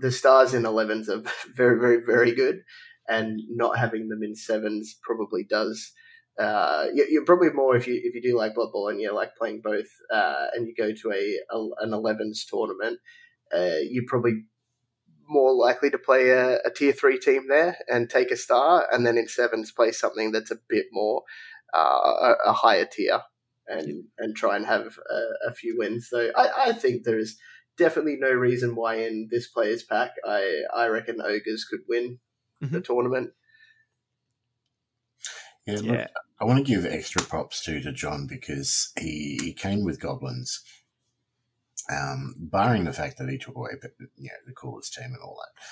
the stars in elevens are very very very good, and not having them in sevens probably does. Uh, you're probably more if you if you do like Blood Bowl and you like playing both, uh, and you go to a, a an elevens tournament, uh, you probably more likely to play a, a, tier three team there and take a star, and then in sevens play something that's a bit more uh, a, a, higher tier and and try and have a, a few wins. So I, I, think there is definitely no reason why in this players pack I I reckon ogres could win mm-hmm. the tournament. Yeah, look, yeah. I want to give extra props too to John because he, he came with goblins um, barring the fact that he took away you know, the coolest team and all that,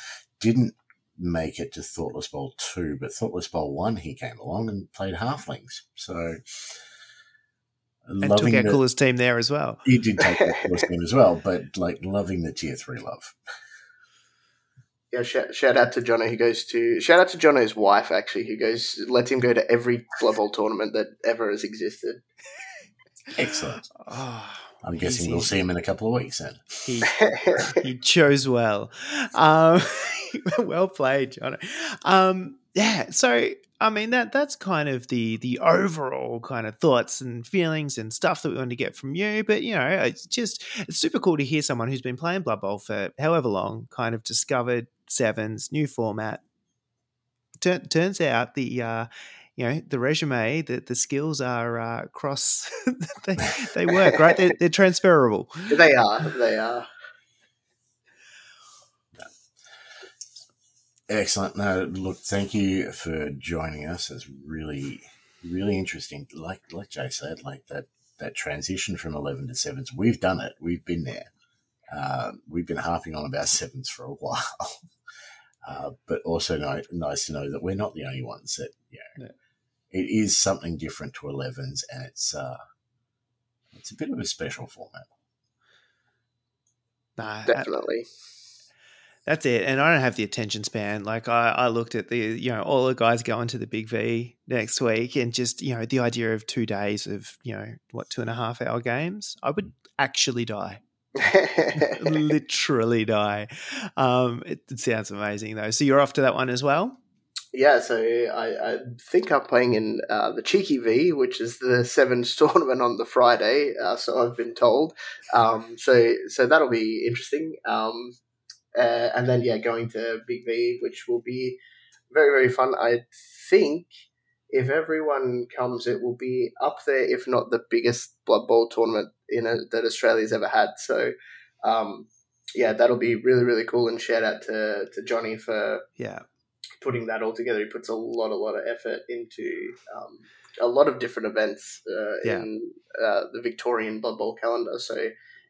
didn't make it to Thoughtless Bowl 2, but Thoughtless Bowl 1, he came along and played Halflings. So. And took our the, coolest team there as well. He did take the coolest team as well, but like loving the tier three love. Yeah, shout, shout out to Jono who goes to shout out to Jono's wife actually who goes lets him go to every Blood Bowl tournament that ever has existed. Excellent. Oh, I'm guessing we'll see him in a couple of weeks then. He, he chose well. Um, well played, John. Um, yeah, so I mean that that's kind of the the overall kind of thoughts and feelings and stuff that we want to get from you. But you know, it's just it's super cool to hear someone who's been playing Blood Bowl for however long kind of discovered sevens, new format. Tur- turns out the uh, you know the resume the, the skills are uh, cross they, they work right they're, they're transferable they are they are Excellent. No, look, thank you for joining us. It's really, really interesting. Like, like Jay said, like that, that transition from 11 to sevens, we've done it. We've been there. Uh, we've been harping on about sevens for a while. Uh, but also no, nice to know that we're not the only ones that, you know, yeah. It is something different to 11s and it's, uh, it's a bit of a special format. Nah, Definitely. That's it. And I don't have the attention span. Like I, I looked at the, you know, all the guys going to the big V next week and just, you know, the idea of two days of, you know, what, two and a half hour games, I would actually die. Literally die. Um, it, it, sounds amazing though. So you're off to that one as well? Yeah, so I, I think I'm playing in uh, the Cheeky V, which is the sevens tournament on the Friday. Uh, so I've been told. Um, so so that'll be interesting. Um, uh, and then yeah, going to Big V, which will be very very fun. I think if everyone comes, it will be up there, if not the biggest Blood Bowl tournament in a, that Australia's ever had. So um, yeah, that'll be really really cool. And shout out to to Johnny for yeah putting that all together. He puts a lot a lot of effort into. Um, a lot of different events uh, yeah. in uh, the Victorian Blood Bowl calendar. So,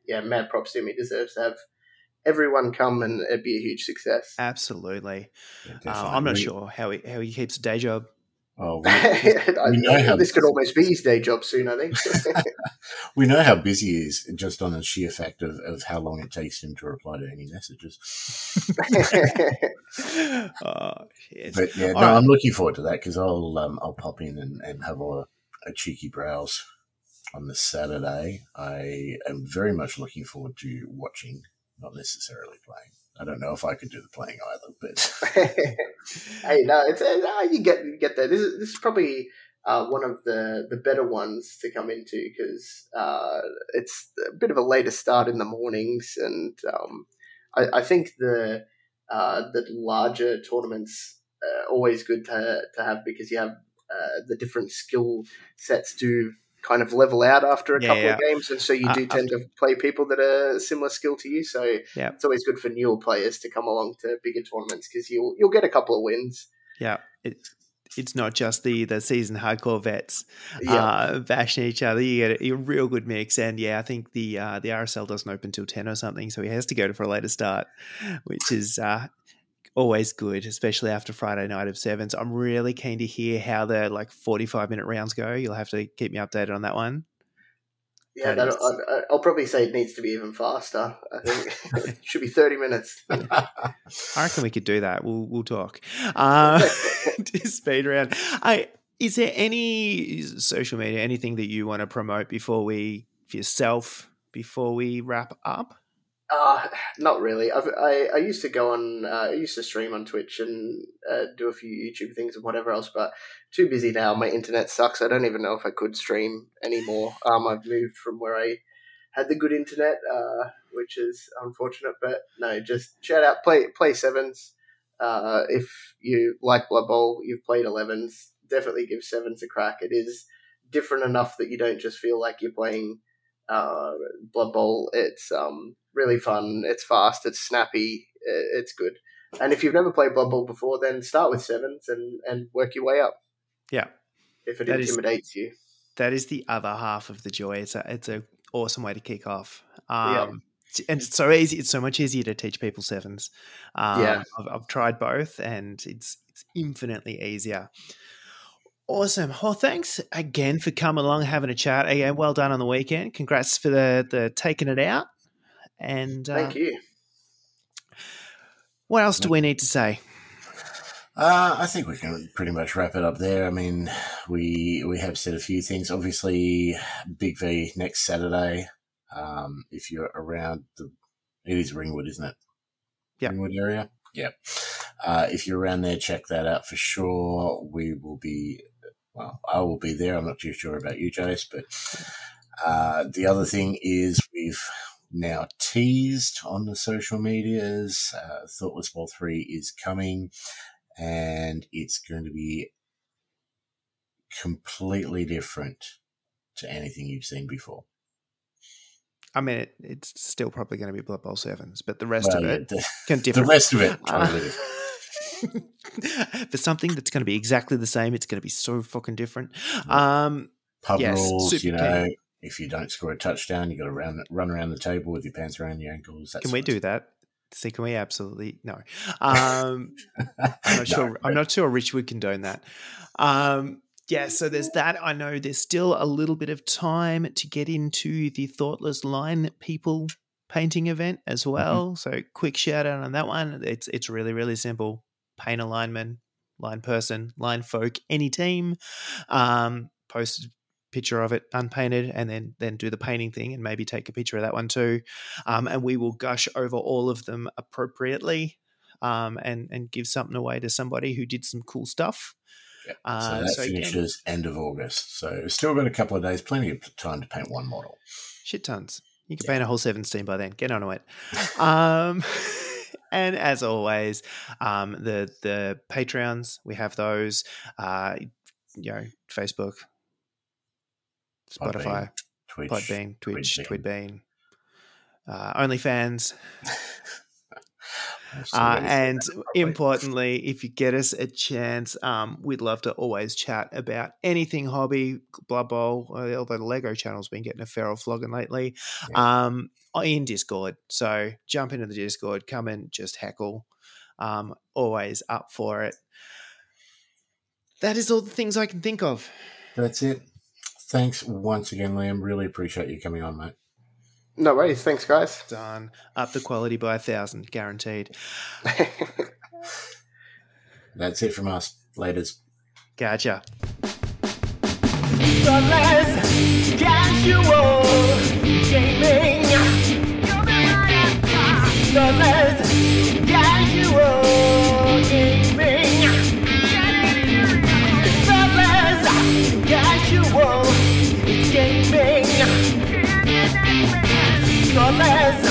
yeah, mad props to him. He deserves to have everyone come and it'd be a huge success. Absolutely. Yeah, uh, I'm not sure how he how he keeps a day job. Oh, we, we know how this could almost be his day job soon. I think we know how busy he is just on the sheer fact of, of how long it takes him to reply to any messages. oh, but yeah, no, right. I'm looking forward to that because I'll um, I'll pop in and, and have a, a cheeky browse on the Saturday. I am very much looking forward to watching not necessarily playing. I don't know if I could do the playing either, but hey, no, it's uh, you get you get there. This is this is probably uh, one of the the better ones to come into because uh, it's a bit of a later start in the mornings, and um, I, I, think the uh, the larger tournaments are always good to to have because you have uh, the different skill sets do kind of level out after a yeah, couple yeah. of games, and so you do uh, tend after... to play people that are similar skill to you. So yeah. it's always good for newer players to come along to bigger tournaments because you'll you'll get a couple of wins. Yeah, it, it's not just the the seasoned hardcore vets yeah. uh, bashing each other. You get a, a, real good mix, and yeah, I think the uh, the RSL doesn't open till ten or something, so he has to go to for a later start, which is uh, always good, especially after Friday night of sevens. I'm really keen to hear how the like 45 minute rounds go. You'll have to keep me updated on that one. Yeah, I'll, I'll, probably say it needs to be even faster. I think it should be 30 minutes. I reckon we could do that. We'll we'll talk. Uh, speed round. I is there any social media, anything that you want to promote before we for yourself before we wrap up? Uh, not really. I've, i I used to go on. Uh, I used to stream on Twitch and uh, do a few YouTube things and whatever else. But too busy now. My internet sucks. I don't even know if I could stream anymore. Um, I've moved from where I had the good internet, uh, which is unfortunate. But no, just shout out play play sevens. Uh, if you like Blood Bowl, you've played elevens. Definitely give sevens a crack. It is different enough that you don't just feel like you're playing uh, Blood Bowl. It's um really fun. It's fast. It's snappy. It's good. And if you've never played Blood Bowl before, then start with sevens and, and work your way up. Yeah. If it that intimidates is, you. That is the other half of the joy. It's a it's a awesome way to kick off. Um, yeah. And it's so easy. It's so much easier to teach people sevens. Um, yeah, I've, I've tried both, and it's it's infinitely easier. Awesome. Well, thanks again for coming along, having a chat. Again, well done on the weekend. Congrats for the the taking it out. And uh, thank you. What else do we need to say? Uh, I think we can pretty much wrap it up there. I mean, we we have said a few things. Obviously, Big V next Saturday. Um, if you're around the, it is Ringwood, isn't it? Yeah, Ringwood area. Yeah. Uh, if you're around there, check that out for sure. We will be. Well, I will be there. I'm not too sure about you, Jace, but uh, the other thing is we've now teased on the social medias. Uh, Thoughtless Bowl 3 is coming and it's going to be completely different to anything you've seen before. I mean, it, it's still probably going to be Blood Bowl sevens, but the rest well, of it the, can differ. The rest of it, totally uh, For something that's going to be exactly the same, it's going to be so fucking different. Um, Pub Yes, rules, you know. If you don't score a touchdown, you got to run run around the table with your pants around your ankles. can we do that? See, can we absolutely no? Um. I'm not No, sure. I'm not sure Rich would condone that. Um, yeah, so there's that. I know there's still a little bit of time to get into the Thoughtless Line People painting event as well. So quick shout out on that one. It's it's really really simple. Paint a lineman, line person, line folk, any team. Um, post picture of it unpainted, and then then do the painting thing, and maybe take a picture of that one too. Um, and we will gush over all of them appropriately um, and and give something away to somebody who did some cool stuff. Yeah. Uh, so that so again- finishes end of August. So we've still got a couple of days, plenty of time to paint one model. Shit tons. You can paint a whole 17 by then. Get on it. um, and as always, um, the the Patreons we have those. Uh, you know, Facebook, Podbean, Spotify, Twitch, Podbean, Twitch, Twitchbean. Twitbean, uh, OnlyFans. Uh, got to say and importantly, if you get us a chance, um, we'd love to always chat about anything hobby, Blood Bowl, although the Lego channel's been getting a feral flogging lately, um, in Discord. So jump into the Discord, come and just heckle. Um, always up for it. That is all the things I can think of. That's it. Thanks once again, Liam. Really appreciate you coming on, mate. No worries. Thanks, guys. Done. Up the quality by a thousand, guaranteed. That's it from us. Laters. Gotcha. The less casual gaming. The casual